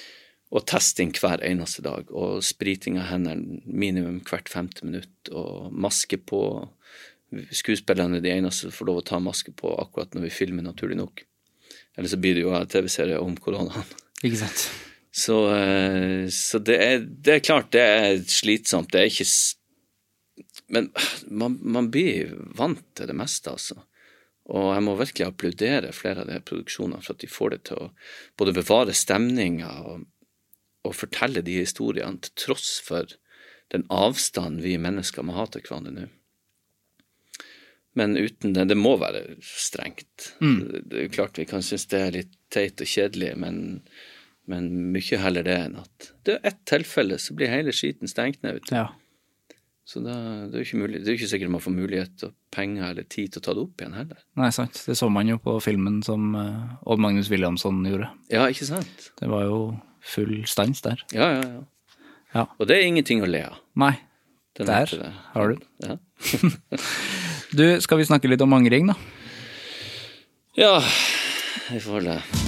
og testing hver eneste dag. Og spriting av hendene minimum hvert femte minutt, og maske på. Skuespillerne er de eneste som får lov å ta maske på akkurat når vi filmer, naturlig nok. Eller så blir det jo TV-serie om koronaen. Ikke sant? Så, eh, så det, er, det er klart det er slitsomt. Det er ikke Men man, man blir vant til det meste, altså. Og jeg må virkelig applaudere flere av de produksjonene for at de får det til å både bevare stemninga og, og fortelle de historiene til tross for den avstanden vi mennesker må ha til hverandre nå. Men uten det Det må være strengt. Det, det er jo klart vi kan synes det er litt teit og kjedelig, men, men mye heller det enn at det er ett tilfelle, så blir hele skiten stengt ned. Vet. Ja. Så da, det er ikke mulig, det er ikke sikkert man får mulighet og penger eller tid til å ta det opp igjen heller. Nei, sant. Det så man jo på filmen som eh, Odd Magnus Williamson gjorde. Ja, ikke sant? Det var jo full stans der. Ja, ja, ja. Ja. Og det er ingenting å le av. Nei. Den Der har du Ja. Du, skal vi snakke litt om angring, da? ja, vi får det.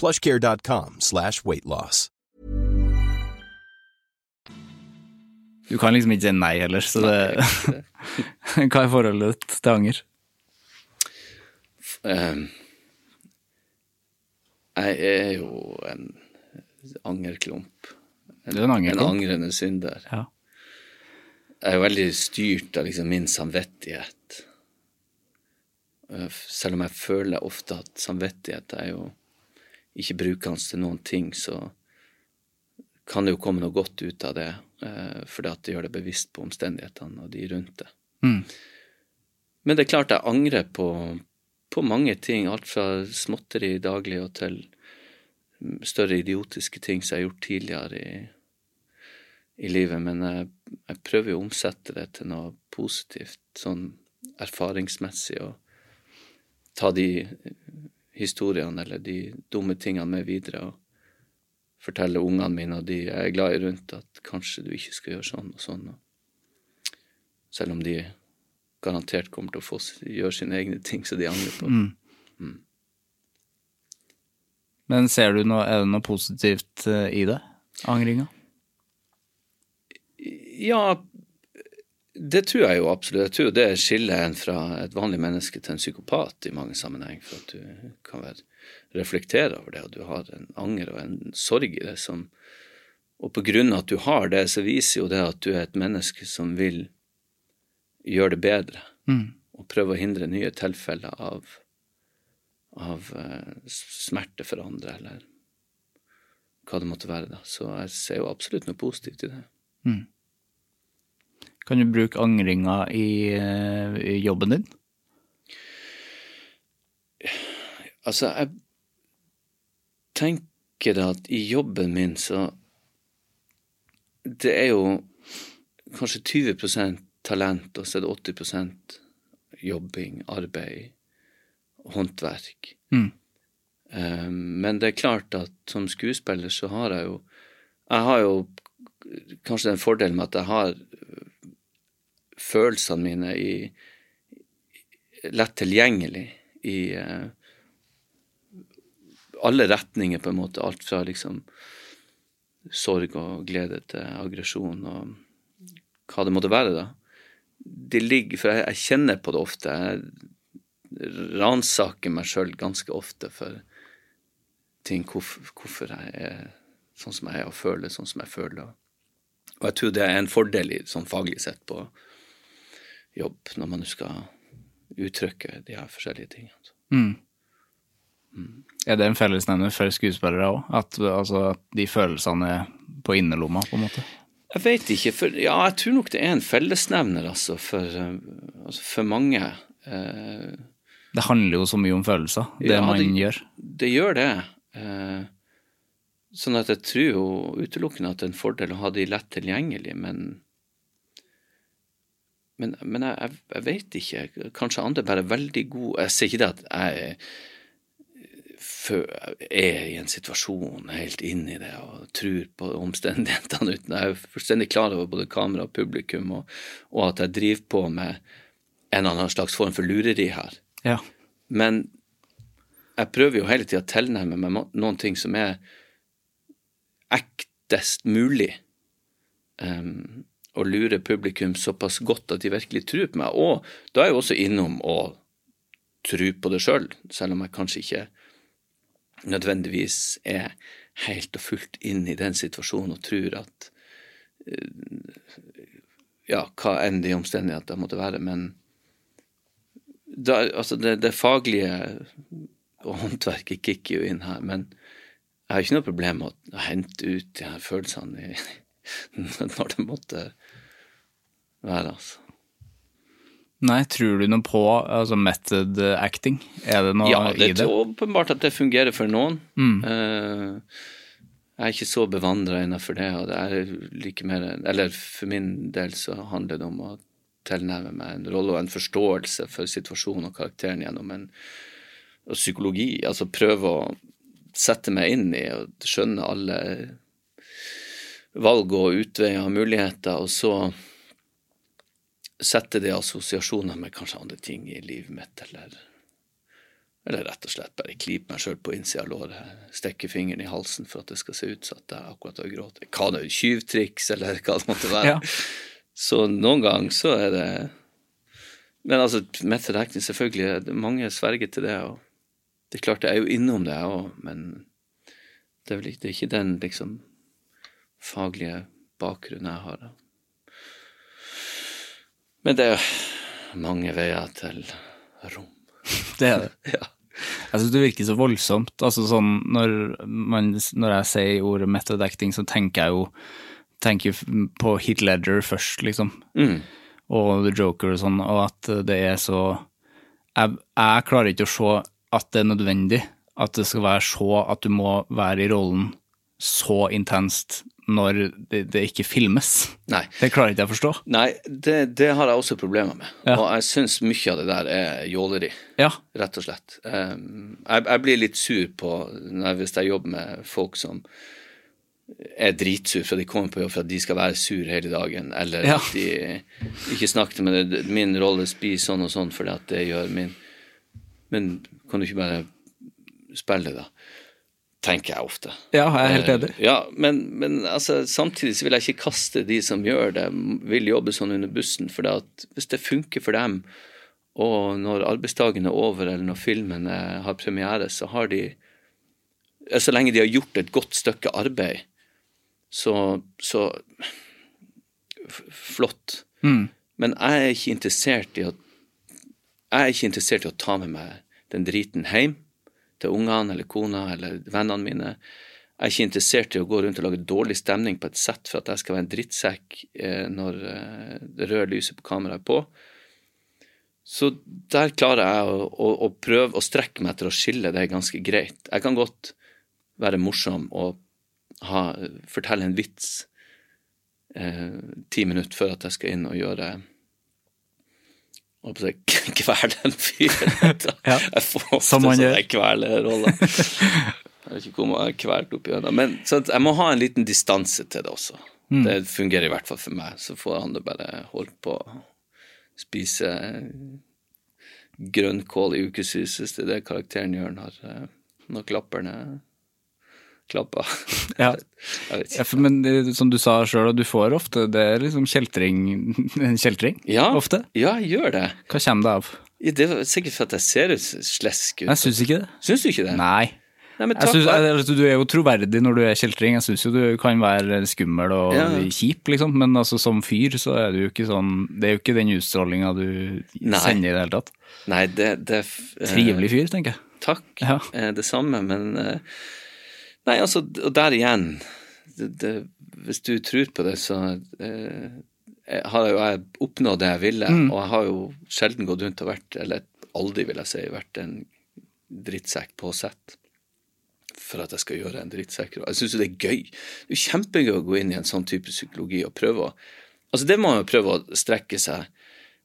plushcare.com slash weightloss. Du kan liksom ikke si nei heller, så det Hva er forholdet ditt til anger? Um, jeg er jo en angerklump. Er en angerklump. En angrende synder. Ja. Jeg er veldig styrt av liksom min samvittighet. Eh, Selv om jeg føler ofte at samvittighet er jo ikke bruker hans til noen ting, så kan det jo komme noe godt ut av det, eh, fordi at det gjør deg bevisst på omstendighetene og de rundt det. Men det er klart jeg angrer på, på mange ting, alt fra småtteri daglig og til større idiotiske ting som jeg har gjort tidligere i, i livet, men jeg, jeg prøver jo å omsette det til noe positivt, sånn erfaringsmessig, og ta de historiene eller de dumme tingene med videre, og fortelle ungene mine og de jeg er glad i rundt, at kanskje du ikke skal gjøre sånn og sånn. Og selv om de garantert kommer til å få gjøre sine egne ting som de angrer på. Mm. Men ser du noe, er det noe positivt eh, i det? Angringa? Ja, det tror jeg jo absolutt. Jeg tror det skiller en fra et vanlig menneske til en psykopat i mange sammenheng, for at du kan være, reflektere over det, og du har en anger og en sorg i det som Og på grunn av at du har det, så viser jo det at du er et menneske som vil gjøre det bedre, Mm. og prøve å hindre nye tilfeller av, av eh, smerte for andre, eller hva det måtte være. da. Så jeg ser jo absolutt noe positivt i det. Kan du bruke angringa i, eh, i jobben din? Altså, jeg tenker da at i jobben min så Det er jo kanskje 20 talent, og så er det 80% jobbing, arbeid, håndverk. Mm. Eh, Men det er klart at som skuespiller så har jeg jo Jeg har jo kanskje den fordelen med at jeg har følelsene mine i lett tilgjengelig i uh, alle retninger, på en måte. Alt fra liksom sorg og glede til aggresjon og hva det måtte være, da. Det ligger For jeg, jeg kjenner på det ofte. Jeg ransaker meg sjøl ganske ofte for ting, hvorfor, hvorfor jeg er sånn som jeg er og føler sånn som jeg føler. Og jeg tror det er en fordel sånn faglig sett på jobb, når man skal uttrykke de her forskjellige tingene. Mm. Er det en fellesnevner for skuespillere òg? At, altså, at de følelsene er på innerlomma, på en måte? Jeg vet ikke, for ja, jeg tror nok det er en fellesnevner, altså, for, eh, altså, for mange. Eh, Det handler jo så mye om følelser, det Ja, man det- gjør. det gjør det. Eh, sånn at jeg tror jo utelukkende at det er en fordel å ha de lett tilgjengelig, men men, men jeg, jeg, jeg vet ikke. Kanskje andre bare er veldig gode Jeg ser ikke det at jeg er i en situasjon helt inn i det og tror på omstendighetene uten Jeg er fullstendig klar over både kamera og publikum, og, og at jeg driver på med en eller annen slags form for lureri her. Ja. Men jeg prøver jo hele tida å tilnærme meg noen ting som er ektest mulig. Um, og lure publikum såpass godt at de virkelig tror på meg. Og da er jeg jo også innom å tro på det sjøl, selv, selv om jeg kanskje ikke nødvendigvis er helt og fullt inn i den situasjonen og tror at eh, Ja, hva enn de omstendigheter måtte være. Men da, altså det, det faglige og håndverket kicker jo inn her, men jeg har ikke noe problem med å, å hente ut de her følelsene i, når det måtte være, altså. Nei, tror du noe på altså method acting? Er det noe Ja, det i er det? åpenbart at det fungerer for noen. Mm. Eh, jeg er ikke så bevandra innenfor det, og det er like mer Eller for min del så handler det om å tilnærme meg en rolle og en forståelse for situasjonen og karakteren gjennom en og psykologi. Altså prøve å sette meg inn i og skjønne alle valg og utveier og muligheter, og så sette det assosiasjoner med kanskje andre ting i livet mitt, eller, eller rett og slett bare klype meg sjøl på innsida av låret, stikke fingeren i halsen for at det skal se ut som at jeg akkurat har grått. Hva det er, tyvtriks, eller hva det måtte være. Ja. Så noen ganger så er det Men altså, method acting, selvfølgelig, mange sverger til det, og det er klart jeg er jo innom det, jeg òg, men det er vel det er ikke den liksom faglige bakgrunnen jeg har. da. Men det er mange veier til rom. Det er det. Ja. Jeg syns det virker så voldsomt. Altså sånn, når, man, når jeg sier ordet method acting, så tenker jeg jo tenker på Heat Ledger først, liksom. Mm. Og The Joker og sånn, og at det er så jeg, jeg klarer ikke å se at det er nødvendig. At det skal være så at du må være i rollen så intenst når det, det ikke filmes. Nei. Det klarer ikke jeg å forstå. Nei, det, det har jeg også problemer med. Ja. Og jeg syns mye av det der er jåleri, Ja. rett og slett. Um, jeg, jeg blir litt sur på når, hvis jeg jobber med folk som er dritsur for de kommer på jobb for at de skal være sur hele dagen, eller Ja. at de ikke snakker med det. Min rolle spiser sånn og sånn fordi at det gjør min Men kan du ikke bare spille, da? Tenker jeg ofte. Ja, jeg er helt Eh, enig. Ja, men, men altså, samtidig så vil jeg ikke kaste de som gjør det, vil jobbe sånn under bussen. For at hvis det funker for dem, og når arbeidsdagen er over, eller når filmen er, har premiere, så har de eh, Så lenge de har gjort et godt stykke arbeid, så, så Flott. Mm. Men jeg er ikke interessert i å Jeg er ikke interessert i å ta med meg den driten hjem til ungene eller kona eller vennene mine. Jeg er ikke interessert i å gå rundt og lage dårlig stemning på et sett for at jeg skal være en drittsekk eh, når eh, det røde lyset på kameraet er på. Så der klarer jeg å, å, å prøve å strekke meg etter å skille det ganske greit. Jeg kan godt være morsom og ha, fortelle en vits eh, ti minutter før at jeg skal inn og gjøre holdt på å si, kvele en fyr. Ja, Jeg får ofte sånne kvelerroller. Jeg vet ikke hvor jeg har kvalt opp gjennom. Men så jeg må ha en liten distanse til det også. Mm. Det fungerer i hvert fall for meg. Så får han det bare holde på å spise grønnkål i ukevis hvis det er det karakteren gjør når, eh, når klapperne klapper. Ja. Ja, men som du sa sjøl, du får ofte Det er liksom kjeltring En kjeltring? Ja, Ofte? ja, jeg gjør det. Hva kommer det av? Ja, Det er sikkert for at jeg ser ut slesk ut. Jeg syns ikke det. Syns du ikke det? Nei. Nei, takk, synes, altså, du er jo troverdig når du er kjeltring. Jeg syns jo du kan være skummel og Ja. kjip, liksom. Men altså, som fyr så er du jo ikke sånn Det er jo ikke den utstrålinga du Nei. sender i det hele tatt. Nei, det, det eh, Trivelig fyr, tenker jeg. Takk. Ja. Eh, Det samme, men eh, Nei, altså, og der igjen det, det, Hvis du tror på det, så eh, har jo jeg oppnådd det jeg ville, Mm. og jeg har jo sjelden gått rundt og vært, eller aldri, vil jeg si, vært en drittsekk på sett for at jeg skal gjøre en drittsekk. Jeg syns jo det er gøy. Det er jo kjempegøy å gå inn i en sånn type psykologi og prøve å Altså, det må man jo prøve å strekke seg.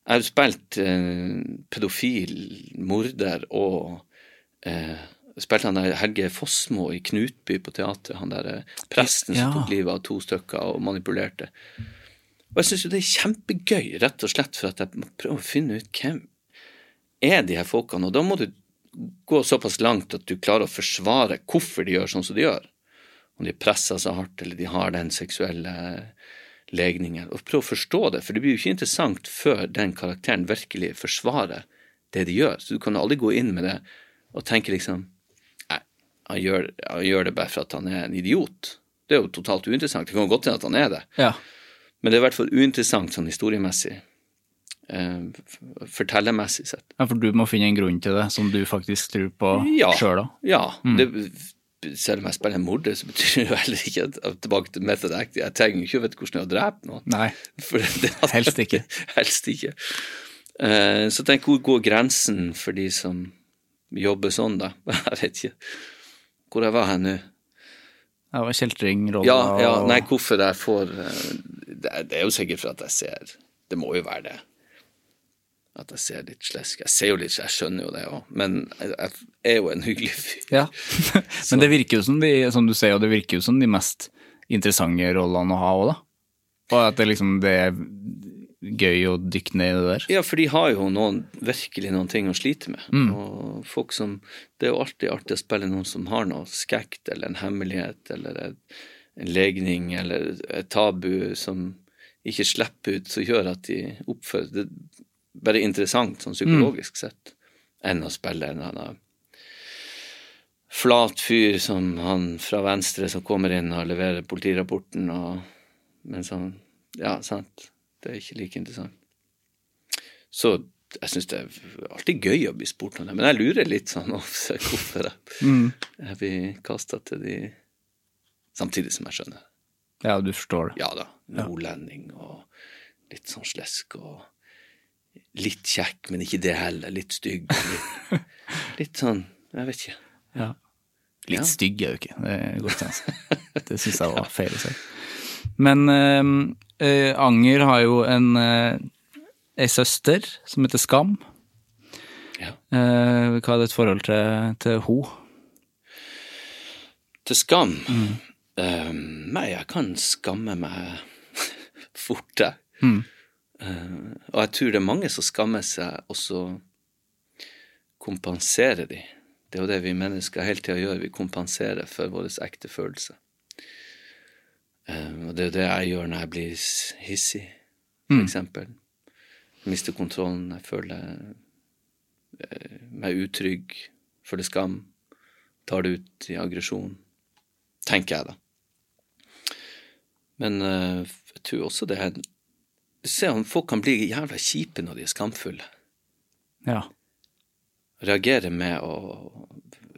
Jeg har spilt eh, pedofil morder og eh, spilte han der Helge Fossmo i Knutby på teatret, han der presten presten som tok livet av to stykker og manipulerte. Og jeg syns jo det er kjempegøy, rett og slett for at jeg må prøve å finne ut hvem er de her folkene, og da må du gå såpass langt at du klarer å forsvare hvorfor de gjør sånn som de gjør. Om de presser så hardt, eller de har den seksuelle legningen. Og prøve å forstå det, for det blir jo ikke interessant før den karakteren virkelig forsvarer det de gjør. Så du kan aldri gå inn med det og tenke liksom han gjør, han gjør det bare for at han er en idiot. Det er jo totalt uinteressant. Det kan godt hende at han er det. Ja. Men det er i hvert fall uinteressant sånn historiemessig. Eh, fortellermessig sett. ja, for du må finne en grunn til det som du faktisk tror på Ja. sjøl, da. Ja. Det, selv om jeg spiller en morder, så betyr det jo heller ikke at tilbake til method act, Jeg trenger jo ikke å vite hvordan jeg har drept noen. Nei. Det, Helst ikke. Helst ikke. Eh, så tenk, hvor går grensen for de som jobber sånn, da? Jeg vet ikke. Hvor jeg var her nå? Det var kjeltringrolla Ja, ja, nei, hvorfor jeg får eh, det, er- det er jo sikkert for at jeg ser Det må jo være det. At jeg ser litt slesk. Jeg ser jo litt, jeg skjønner jo det òg, men jeg, er jo en hyggelig fyr. Ja. Men det virker jo som de, som du ser, og det virker jo som de mest interessante rollene å ha òg, da. Og at det liksom det gøy å dykke ned i det der. Ja, for de har jo noen, virkelig noen ting å slite med. Mm. Og folk som Det er jo alltid artig å spille noen som har noe skekt eller en hemmelighet eller en, legning eller et tabu som ikke slipper ut, som gjør at de oppfører det er bare interessant sånn psykologisk Mm. sett, enn å spille en eller annen flat fyr som han fra venstre som kommer inn og leverer politirapporten, og, men sånn Ja, sant. Det er ikke like interessant. Så jeg syns det er alltid gøy å bli spurt om det, men jeg lurer litt sånn ofte hvorfor jeg, Mm. jeg blir kasta til de Samtidig som jeg skjønner. Ja, du forstår det. Ja da. Nordlending og litt sånn slesk og litt kjekk, men ikke det heller. Litt stygg. Litt, litt sånn Jeg vet ikke. Ja. Litt Ja. stygg er jo ikke, det er godt altså. Det syns jeg var feil å si. Men eh, Anger har jo en eh, ei søster som heter Skam. Ja. Eh, hva er ditt forhold til, til ho? Til Skam ehm, Nei, jeg kan skamme meg fort, jeg. Mm. Eh, og jeg tror det er mange som skammer seg, og så kompenserer de. Det er jo det vi mennesker hele tida gjør, vi kompenserer for vår ekte følelser. Eh, og det er det jeg gjør når jeg blir hissig, for eksempel. Jeg mister kontrollen, jeg føler eh, meg utrygg, føler skam, tar det ut i aggresjon. Tenker jeg, da. Men eh, jeg tror også det er Du ser om folk kan bli jævla kjipe når de er skamfulle. Ja. Reagere med å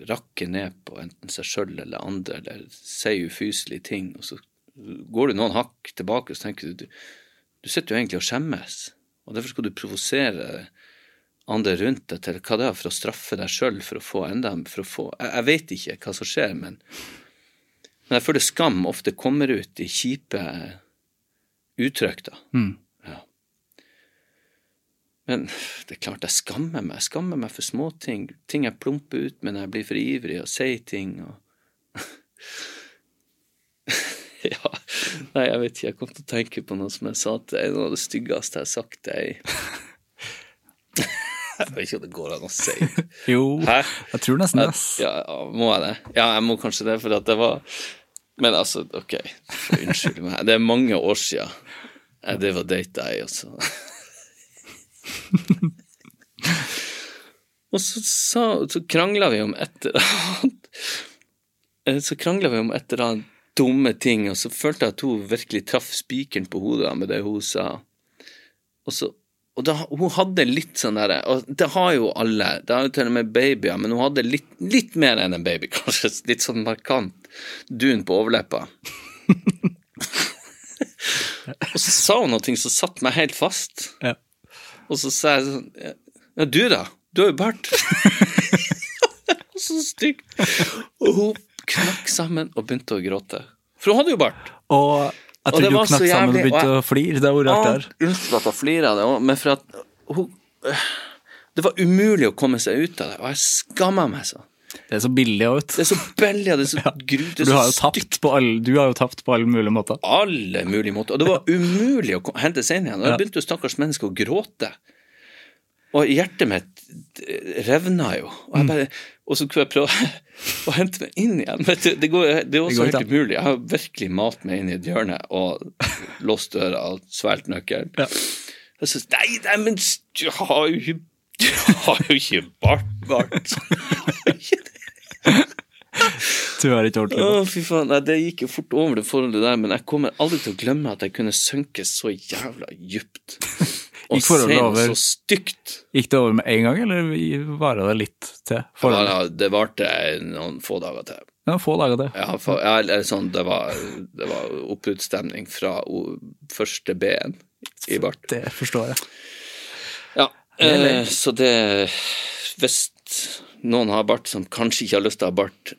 rakke ned på enten seg sjøl eller andre, eller si ufyselige ting, og så går du noen hakk tilbake så tenker du du, du sitter jo egentlig og skjemmes, og derfor skal du provosere andre rundt deg til hva det er for å straffe deg sjøl, for å få enda for å få, jeg, jeg vet ikke hva som skjer, men, men jeg føler skam ofte kommer ut i kjipe uttrykk, da. Mm. Ja. Men det er klart, jeg skammer meg. Jeg skammer meg for småting. Ting jeg plumper ut med når jeg blir for ivrig og sier ting. Og... ja, nei, jeg vet ikke. Jeg kom til å tenke på noe som jeg sa til deg. Noe av det styggeste jeg har sagt til deg. jeg vet ikke om det går an å si. Jo, Hæ? jeg tror nesten det. Ja, må jeg det? Ja, jeg må kanskje det, for at det var Men altså, ok, unnskyld meg. Det er mange år siden jeg drev og data ei, og så Og så, sa, så krangla vi om et eller annet Eh, Så krangla vi om et eller annet dumme ting, og så følte jeg at hun virkelig traff spikeren på hodet med det hun sa. Og så og da, hun hadde litt sånn derre Og det har jo alle, det har jo til og med babyer, men hun hadde litt, litt mer enn en baby, kanskje. Litt sånn markant dun på overleppa. og så sa hun noe som satte meg helt fast. Ja. Og så sa jeg sånn Ja, du da? Du har jo bart. så stygt. Og hun knakk sammen og begynte å gråte. For hun hadde jo bart. Og jeg Og tror du knakk sammen og begynte og å flire. Det er rart der. Ja, Unnskyld at jeg flirer av det men for at hun Det var umulig å komme seg ut av det, og jeg skamma meg sånn. Det er så billig òg, Det er så billig, og det er så gru... Det er Du så har stygt alle, du har jo tapt på alle mulige måter. alle mulige måter. Og det var umulig å hente seg inn igjen. Og da begynte jo stakkars menneske å gråte. Og hjertet mitt eh, revna jo. Og, Mm. bare, og så skulle jeg prøve å hente meg inn igjen. Vet du, det, går, det er også går ikke helt umulig. Jeg har virkelig malt meg inn i et hjørne og låst døra og svelget nøkkelen. Ja. Og så Nei, nei, men du har jo ikke Du har jo ikke bart, bart. Du har ikke ordentlig Å, fy faen. Nei, det gikk jo fort over det forholdet der, men jeg kommer aldri til å glemme at jeg kunne synke så jævla dypt. Og over? så stygt. Gikk det over med en gang, eller varer det litt til? Ja, ja, det varte noen få dager til. Ja, få dager til. Ja, for, ja, sånn, det var, det var oppbruddsstemning fra o, første B-en i bart. Det forstår jeg. Ja, eh, så det Hvis noen har bart som kanskje ikke har lyst til å ha bart,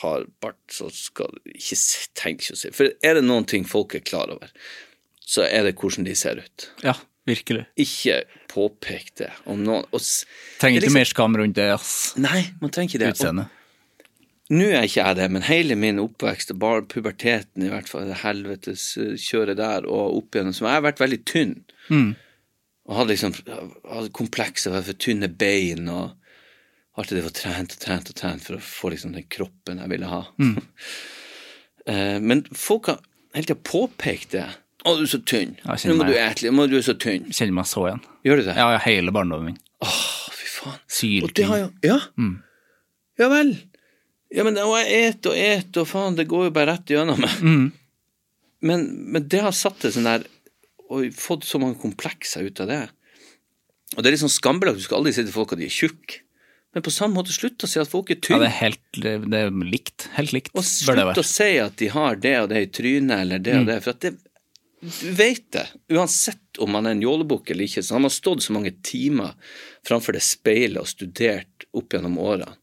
har bart, så skal du ikke tenke ikke å si For er det noen ting folk er klar over, så er det hvordan de ser ut. Ja, virkelig. Ikke påpek det om noen og, Trenger er ikke liksom- mer skam rundt det, ass. Nei, man trenger ikke det. Utseendet. Nå er ikke jeg det, men hele min oppvekst, og bare puberteten i hvert fall, det helvetes eh, kjøret der og opp igjennom, som jeg har vært veldig tynn. Og hadde liksom hadde komplekser for tynne bein og alltid det var trent og trent og trent for å få liksom den kroppen jeg ville ha. Mm. men folk har hele tida påpekt det. 'Å, du er så tynn. Ja, Nå må du ete litt. Du er så tynn.' Kjenner meg så igjen. Gjør du det? Ja, ja, hele barndommen min. Åh, fy faen. Syltynn. Ja, Sylting. har Ja. Ja vel. Ja, men og jeg et og et, og faen, det går jo bare rett gjennom meg. Men, men det har satt det sånn der Og fått så mange komplekser ut av det. Og det er litt sånn skambelagt, du skal aldri si til folk at de er tjukke. Men på samme måte, slutt å si at folk er Ja, det er helt det er likt. Helt likt. og slutt å si at de har det og det i trynet, eller det og det. For at det vet det. Uansett om man er en jålebukk eller ikke, så har man stått så mange timer framfor det speilet og studert opp gjennom årene.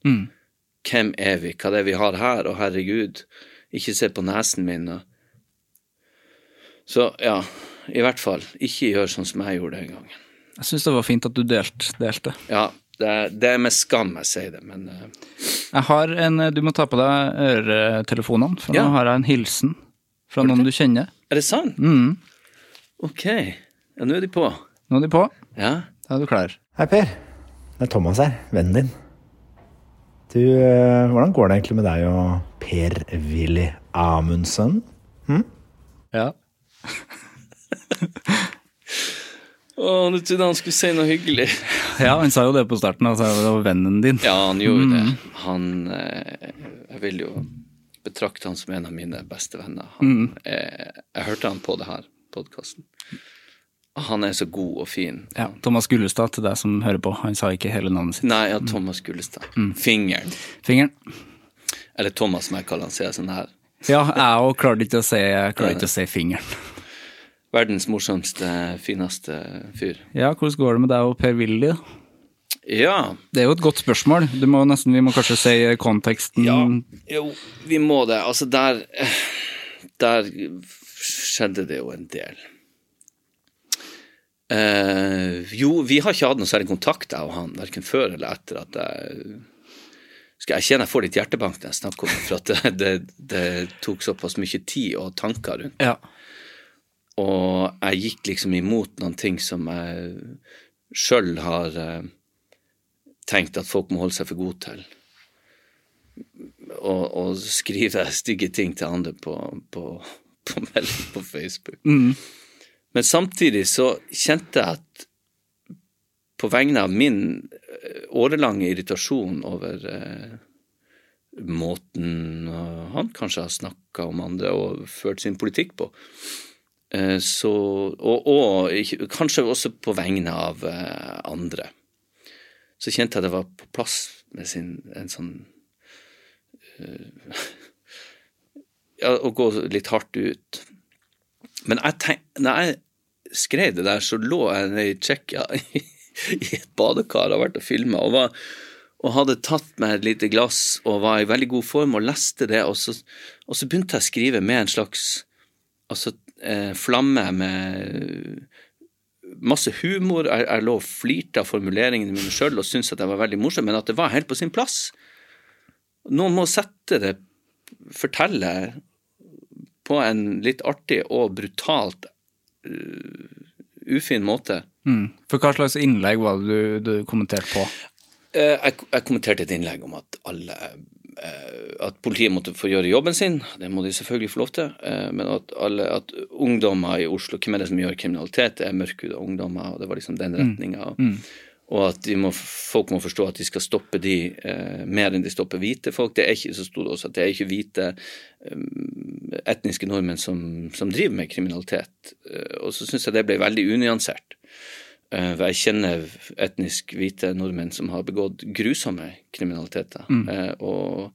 Hvem er vi? Hva det er vi har her? Og herregud. Ikke se på nesen min. Så ja, i hvert fall. Ikke gjør sånn som jeg gjorde den gangen. Jeg syns det var fint at du delte. delte. Ja, Det er, det er med skam jeg sier det, men uh... Jeg har en Du må ta på deg øretelefonene, for Ja. nå har jeg en hilsen fra noen du kjenner. Er det sant? Mm. Ok. Ja, nå er de på. Nå er de på. Ja. Da er du klar. Hei, Per. Det er Thomas her, vennen din. Du, eh, hvordan går det egentlig med deg og Per-Willy Amundsen? Ja. Å, du trodde han skulle si noe hyggelig. ja, han sa jo det på starten, altså det var vennen din. Ja, han gjorde det. Han eh, Jeg vil jo betrakte han som en av mine beste venner. Han, mm. jeg hørte han på det her podkasten. Han er så god og fin. Ja, Thomas Gullestad, til deg som hører på, han sa ikke hele navnet sitt. Nei, ja, Thomas Gullestad. Fingeren. Fingeren. Eller Thomas, som jeg kaller han, sier jeg sånn her. Ja, jeg òg klarte ikke å se, jeg klarte ikke å se fingeren. Verdens morsomste, fineste fyr. Ja, hvordan går det med deg og Per-Willy? da? Ja. Det er jo et godt spørsmål. Du må nesten, vi må kanskje si konteksten. Ja, jo, vi må det. Altså, der Der skjedde det jo en del. Eh, jo, vi har ikke hatt noe særlig kontakt, jeg og han, verken før eller etter at jeg skal Jeg kjenner jeg får litt hjertebank når jeg snakker om det, for at det, det, det tok såpass mye tid og tanker rundt. Ja. Og jeg gikk liksom imot noen ting som jeg sjøl har eh, tenkt at folk må holde seg for gode til. Og skrive stygge ting til andre på, på, på melding på Facebook. Men samtidig så kjente jeg at på vegne av min eh, årelange irritasjon over eh, måten eh, han kanskje har snakka om andre og ført sin politikk på, eh, så, og, og kanskje også på vegne av eh, andre, så kjente jeg det var på plass med sin, en sånn uh, Ja, å gå litt hardt ut. Men jeg tenk, når jeg skrev det der, så lå jeg nede i Tsjekkia i, et badekar og vært og filma og, og hadde tatt meg et lite glass og var i veldig god form og leste det, og så, og så begynte jeg å skrive med en slags altså, eh, flamme med masse humor. Jeg, jeg lå og flirte av formuleringene mine sjøl og syntes at jeg var veldig morsom, men at det var helt på sin plass. Noen må sette det, fortelle på en litt artig og brutalt uh, ufin måte. Mm. For hva slags innlegg var det du, du kommenterte på? Eh, jeg, jeg kommenterte et innlegg om at alle At politiet måtte få gjøre jobben sin, det må de selvfølgelig få lov til. eh, Men at, alle, at ungdommer i Oslo, hvem er det som gjør kriminalitet, det er mørkhuda ungdommer, og det var liksom den retninga. Og at må, folk må forstå at de skal stoppe de eh, mer enn de stopper hvite folk. Det er ikke, så sto det også at det er ikke hvite eh, etniske nordmenn som, som driver med kriminalitet. Eh, og så syns jeg det ble veldig unyansert. Eh, jeg kjenner etnisk hvite nordmenn som har begått grusomme kriminaliteter. Mm. og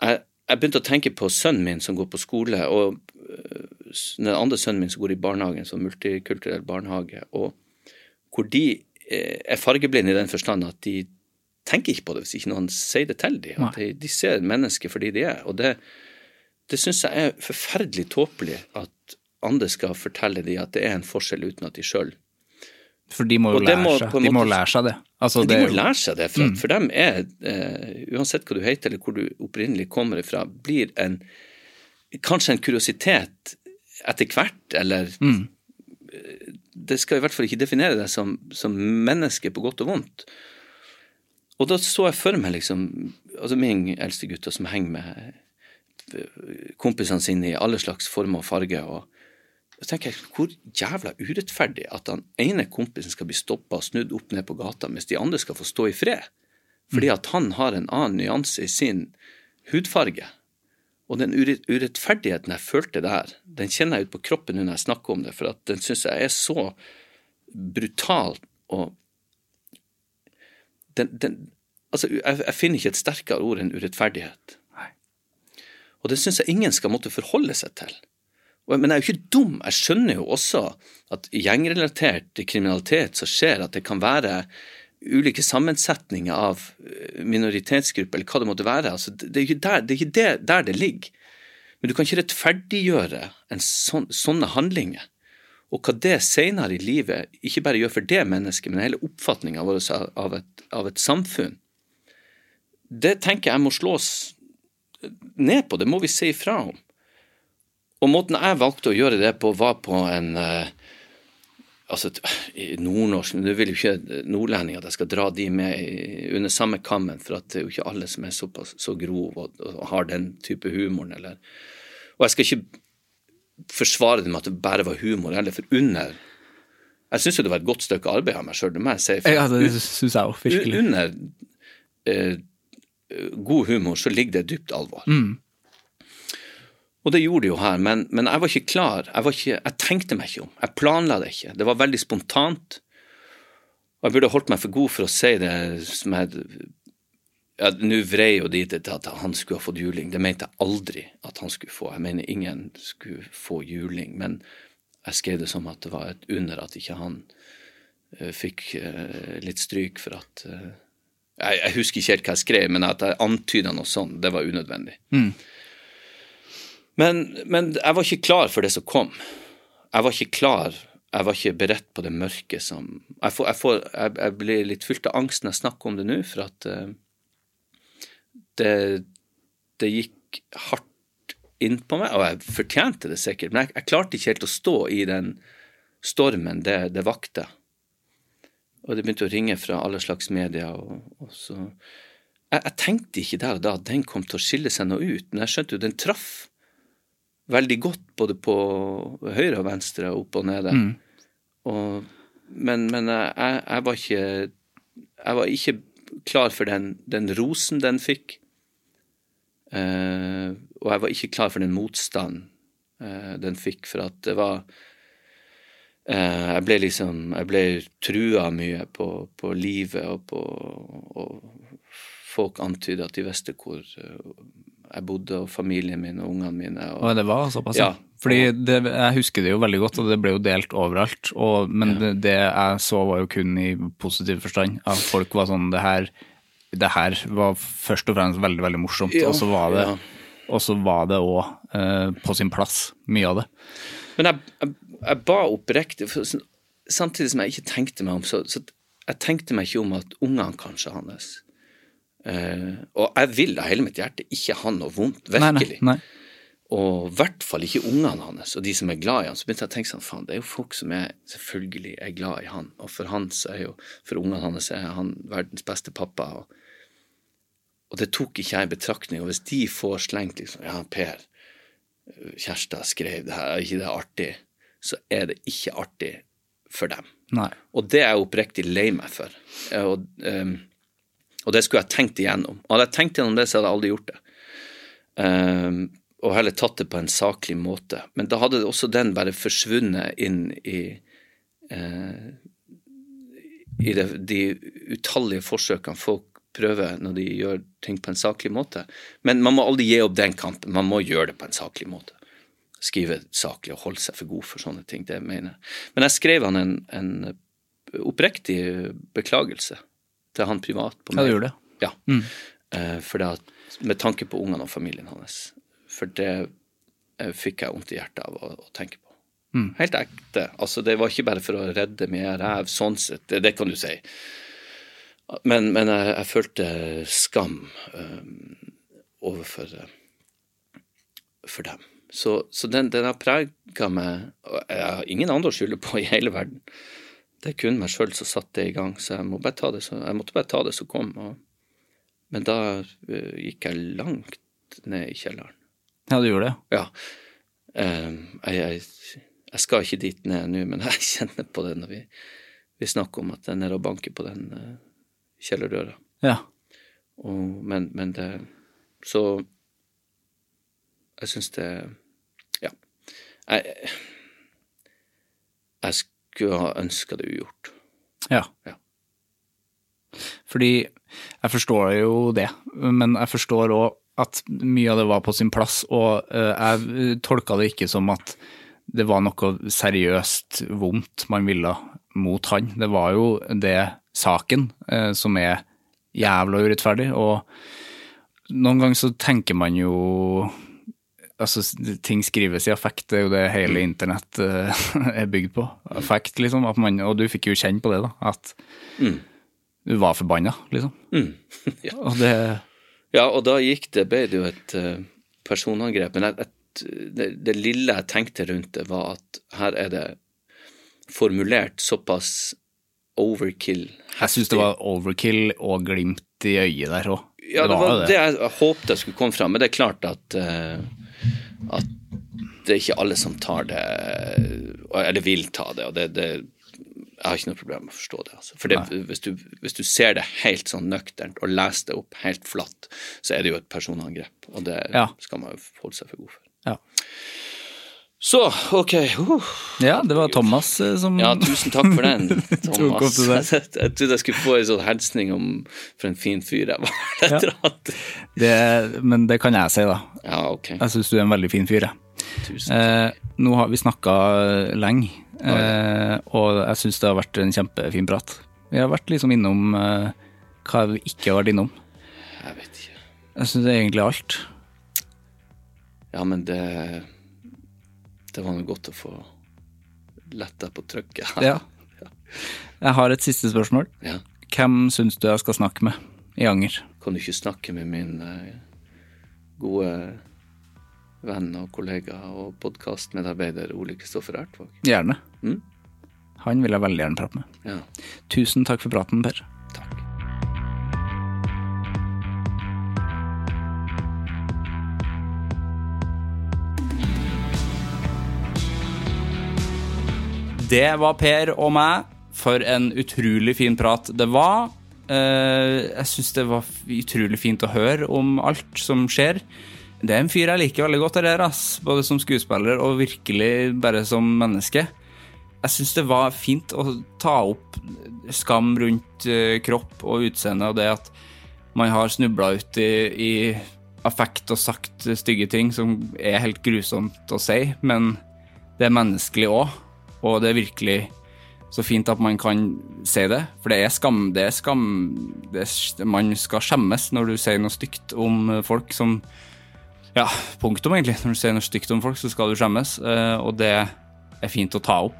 jeg, jeg begynte å tenke på sønnen min som går på skole, og eh, den andre sønnen min som går i barnehagen, som multikulturell barnehage, og hvor de eh, er fargeblinde i den forstand at de tenker ikke på det hvis ikke noen sier det til dem. At de, de ser mennesker fordi de er. Og det, det syns jeg er forferdelig tåpelig at andre skal fortelle dem at det er en forskjell uten at de sjøl For de må jo lære, må seg. De må måte- lære seg det. Altså, de det må jo- lære seg det, for, mm. for dem er, uh, uansett hva du heter eller hvor du opprinnelig kommer fra, blir en kanskje en kuriositet etter hvert, eller mm. Det skal i hvert fall ikke definere deg som, som menneske på godt og vondt. Og da så jeg for meg liksom altså min eldste gutter som henger med eh, kompisene sine i alle slags former og farger. og så tenker jeg, Hvor jævla urettferdig at den ene kompisen skal bli stoppa og snudd opp ned på gata, mens de andre skal få stå i fred. Fordi at han har en annen nyanse i sin hudfarge. Og den urettferdigheten jeg følte der, den kjenner jeg ut på kroppen når jeg snakker om det, for at den syns jeg er så brutal og den, den, altså, jeg, jeg finner ikke et sterkere ord enn urettferdighet. Og det syns jeg ingen skal måtte forholde seg til. Men jeg er jo ikke dum. Jeg skjønner jo også at gjengrelatert kriminalitet så skjer at det kan være ulike sammensetninger av eh, minoritetsgrupper, eller hva det måtte være. Altså, det er ikke der det, ikke det, der det ligger. Men du kan ikke rettferdiggjøre en sånn, sånne handlinger. Og hva det senere i livet ikke bare gjør for det mennesket, men hele oppfatninga vår av et, av et samfunn, det tenker jeg må slås ned på. Det må vi si ifra om. Og måten jeg valgte å gjøre det på, var på en uh, altså nordnorsk Nå vil jo ikke nordlendinger at jeg skal dra de med under samme kammen, for at det er jo ikke alle som er såpass så grov og, og, har den type humoren, eller Og jeg skal ikke forsvare det med at det bare var humor, eller for under Jeg syns jo det var et godt stykke arbeid av meg sjøl, det må jeg si. For, ja, det syns jeg òg, virkelig. Under eh, god humor så ligger det dypt alvor. Mm. Og det gjorde det jo her, men, men jeg var ikke klar. Jeg, var ikke, jeg, tenkte meg ikke om. Jeg planla det ikke. Det var veldig spontant. Og jeg burde holdt meg for god for å si det som jeg ja, Nå vrei jo de til at han skulle ha fått juling. Det mente jeg aldri at han skulle få. Jeg mener ingen skulle få juling. Men jeg skrev det som at det var et under at ikke han uh, fikk uh, litt stryk for at uh, jeg, jeg, husker ikke helt hva jeg skrev, men at jeg antyda noe sånt, det var unødvendig. Mm. Men, men, jeg var ikke klar for det som kom. Jeg var ikke klar, jeg var ikke beredt på det mørke som Jeg, får, jeg, får, jeg, jeg blir litt fylt av angst når jeg snakker om det nå, for at uh, det, det gikk hardt inn på meg, og jeg fortjente det sikkert, men jeg, klarte ikke helt å stå i den stormen det, det vakte. Og det begynte å ringe fra alle slags medier, og, og så jeg, jeg, tenkte ikke der og da at den kom til å skille seg noe ut, men jeg skjønte jo den traff veldig godt både på høyre og venstre, opp og nede. Mm. Og, men, men jeg, jeg, var ikke Jeg var ikke klar for den, den rosen den fikk. Eh, og jeg var ikke klar for den motstand eh, den fikk, for at det var eh, Jeg ble liksom Jeg ble trua mye på, på livet og på og folk antyda at de visste hvor jeg bodde, og familien min og ungene mine. Og, og det var såpass? Ja. Fordi det, Jeg husker det jo veldig godt, og det ble jo delt overalt. Og, men ja. det, det, jeg så var jo kun i positiv forstand. At folk var sånn Det her, det her var først og fremst veldig, veldig morsomt. Ja, og så var det og så var det òg eh, på sin plass, mye av det. Men jeg, jeg, jeg ba oppriktig, samtidig som jeg ikke tenkte meg om, så, så jeg tenkte meg ikke om at ungene kanskje hans Uh, og jeg vil av hele mitt hjerte ikke ha noe vondt, virkelig. Nei, nei, nei. Og i hvert fall ikke ungene hans og de som er glad i han. Så begynte jeg å tenke sånn, faen, det er jo folk som er selvfølgelig er glad i han. Og for han så er jo, for ungene hans er han verdens beste pappa. Og, og det tok ikke jeg i betraktning. Og hvis de får slengt liksom, ja, Per, Kjærstad skrev det her, er ikke det artig? Så er det ikke artig for dem. Og det er jeg oppriktig lei meg for. Og um, og det skulle jeg tenkt igjennom. Og hadde jeg tenkt igjennom det, så hadde jeg aldri gjort det. Um, og heller tatt det på en saklig måte. Men da hadde også den bare forsvunnet inn i, uh, i det, de utallige forsøkene folk prøver når de gjør ting på en saklig måte. Men man må aldri gi opp den kampen. Man må gjøre det på en saklig måte. Skrive saklig og holde seg for god for sånne ting. Det mener jeg. Men jeg skrev han en, en oppriktig beklagelse til han privat. på meg. Ja, du gjorde det? Ja. Mm. Eh, for det at, med tanke på ungene og familien hans. For det eh, fikk jeg vondt i hjertet av å, å tenke på. Mm. Helt ekte. Altså, det var ikke bare for å redde min ræv, sånn sett. Det, det, kan du si. Men, men jeg, jeg, følte skam um, overfor for dem. Så, så den, den, har prega meg og Jeg har ingen andre å skylde på i hele verden. Det er kun meg sjøl som satte det i gang, så jeg, må så, jeg, måtte bare ta det som kom. Og, men da uh, gikk jeg langt ned i kjelleren. Ja, du gjorde det? Ja. Uh, jeg, jeg, jeg, skal ikke dit ned nå, men jeg kjenner på det når vi, vi snakker om at jeg er nede og banker på den uh, kjellerdøra. Ja. Og, men, men det Så jeg syns det Ja. Jeg, jeg skulle ha ønska det ugjort. Ja. ja. Fordi jeg forstår jo det, men jeg forstår òg at mye av det var på sin plass, og eh, jeg tolka det ikke som at det var noe seriøst vondt man ville mot han. Det var jo det saken eh, som er jævla urettferdig, og noen ganger så tenker man jo Altså, ting skrives i affekt, det er jo det hele internett uh, er bygd på. Affekt, liksom. Man, og du fikk jo kjenne på det, da. At du var forbanna, liksom. ja. Og det Ja, og da gikk det, ble det jo et uh, personangrep. Men et, et, det, det lille jeg tenkte rundt det, var at her er det formulert såpass overkill. Jeg syns det var overkill og glimt i øyet der òg. Ja, det var det jeg håpte jeg skulle komme fram, men det er klart at, eh, at det er ikke alle som tar det, eller vil ta det. og det, det jeg har ikke noe problem med å forstå det. Altså. For det, hvis, du, hvis, du, ser det helt sånn nøkternt og leser det opp helt flatt, så er det jo et personangrep. Og det Ja. skal man jo holde seg for god for. Ja. Så, OK. Uh. ja, det var Thomas eh, som Ja, tusen takk for den, Thomas. Jeg, jeg trodde jeg skulle få en sånn hilsning om for en fin fyr jeg var. Ja. Det, Men det kan jeg si, da. ja, ok. Jeg syns du er en veldig fin fyr, jeg. Tusen Eh, nå har vi snakka lenge, eh, og jeg syns det har vært en kjempefin prat. Vi har vært liksom innom eh, hva vi ikke har vært innom. Jeg vet ikke. Jeg syns egentlig alt. Ja, men det Det var noe godt å få letta på trykket. Ja. Jeg har et siste spørsmål. Ja. Hvem syns du jeg skal snakke med i Anger? Kan du ikke snakke med min eh, gode venn og kollega og podkastmedarbeider Ole Kristoffer Ertvåg? Gjerne. Mm. Han vil jeg veldig gjerne prate med. Ja. Tusen takk for praten, Per. Det var Per og meg. For en utrolig fin prat det var. Eh, jeg syns det var utrolig fint å høre om alt som skjer. Det er en fyr jeg liker veldig godt, der, både som skuespiller og virkelig bare som menneske. Jeg syns det var fint å ta opp skam rundt eh, kropp og utseende, og det at man har snubla ut i, i affekt og sagt stygge ting som er helt grusomt å si, men det er menneskelig òg, og det er virkelig så fint at man kan si det. For det er skam. Det er skam det er, Man skal skjemmes når du sier noe stygt om folk som Ja, punktum, egentlig. Når du sier noe stygt om folk, så skal du skjemmes, eh, og det er fint å ta opp.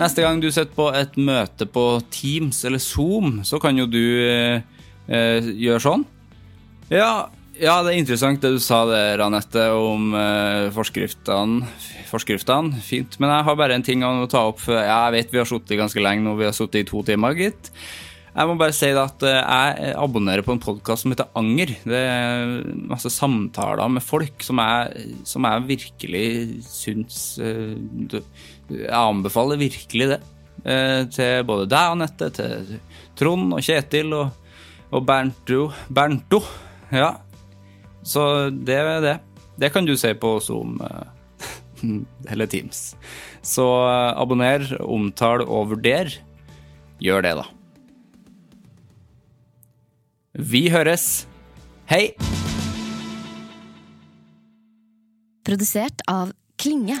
Neste gang du sitter på et møte på Teams eller Zoom, så kan jo du eh, eh, gjøre sånn. Ja, ja, det er interessant det du sa der, Anette, om uh, forskriftene. forskriftene. Fint. Men jeg har bare en ting å ta opp. Jeg vet vi har sittet ganske lenge nå, vi har sittet i to timer, gitt. Jeg må bare si det at eh, jeg abonnerer på en podkast som heter Anger. Det er masse samtaler med folk som jeg, som jeg virkelig syns eh, Jeg anbefaler virkelig det. eh, Til både deg, Anette, til Trond og Kjetil og, og Bernto. Bernto. Ja. Så det er det. Det kan du se på Zoom eh, eller Teams. Så eh, abonner, omtal og vurder. Gjør det, da. Vi høres. Hei! Produsert av Klinge.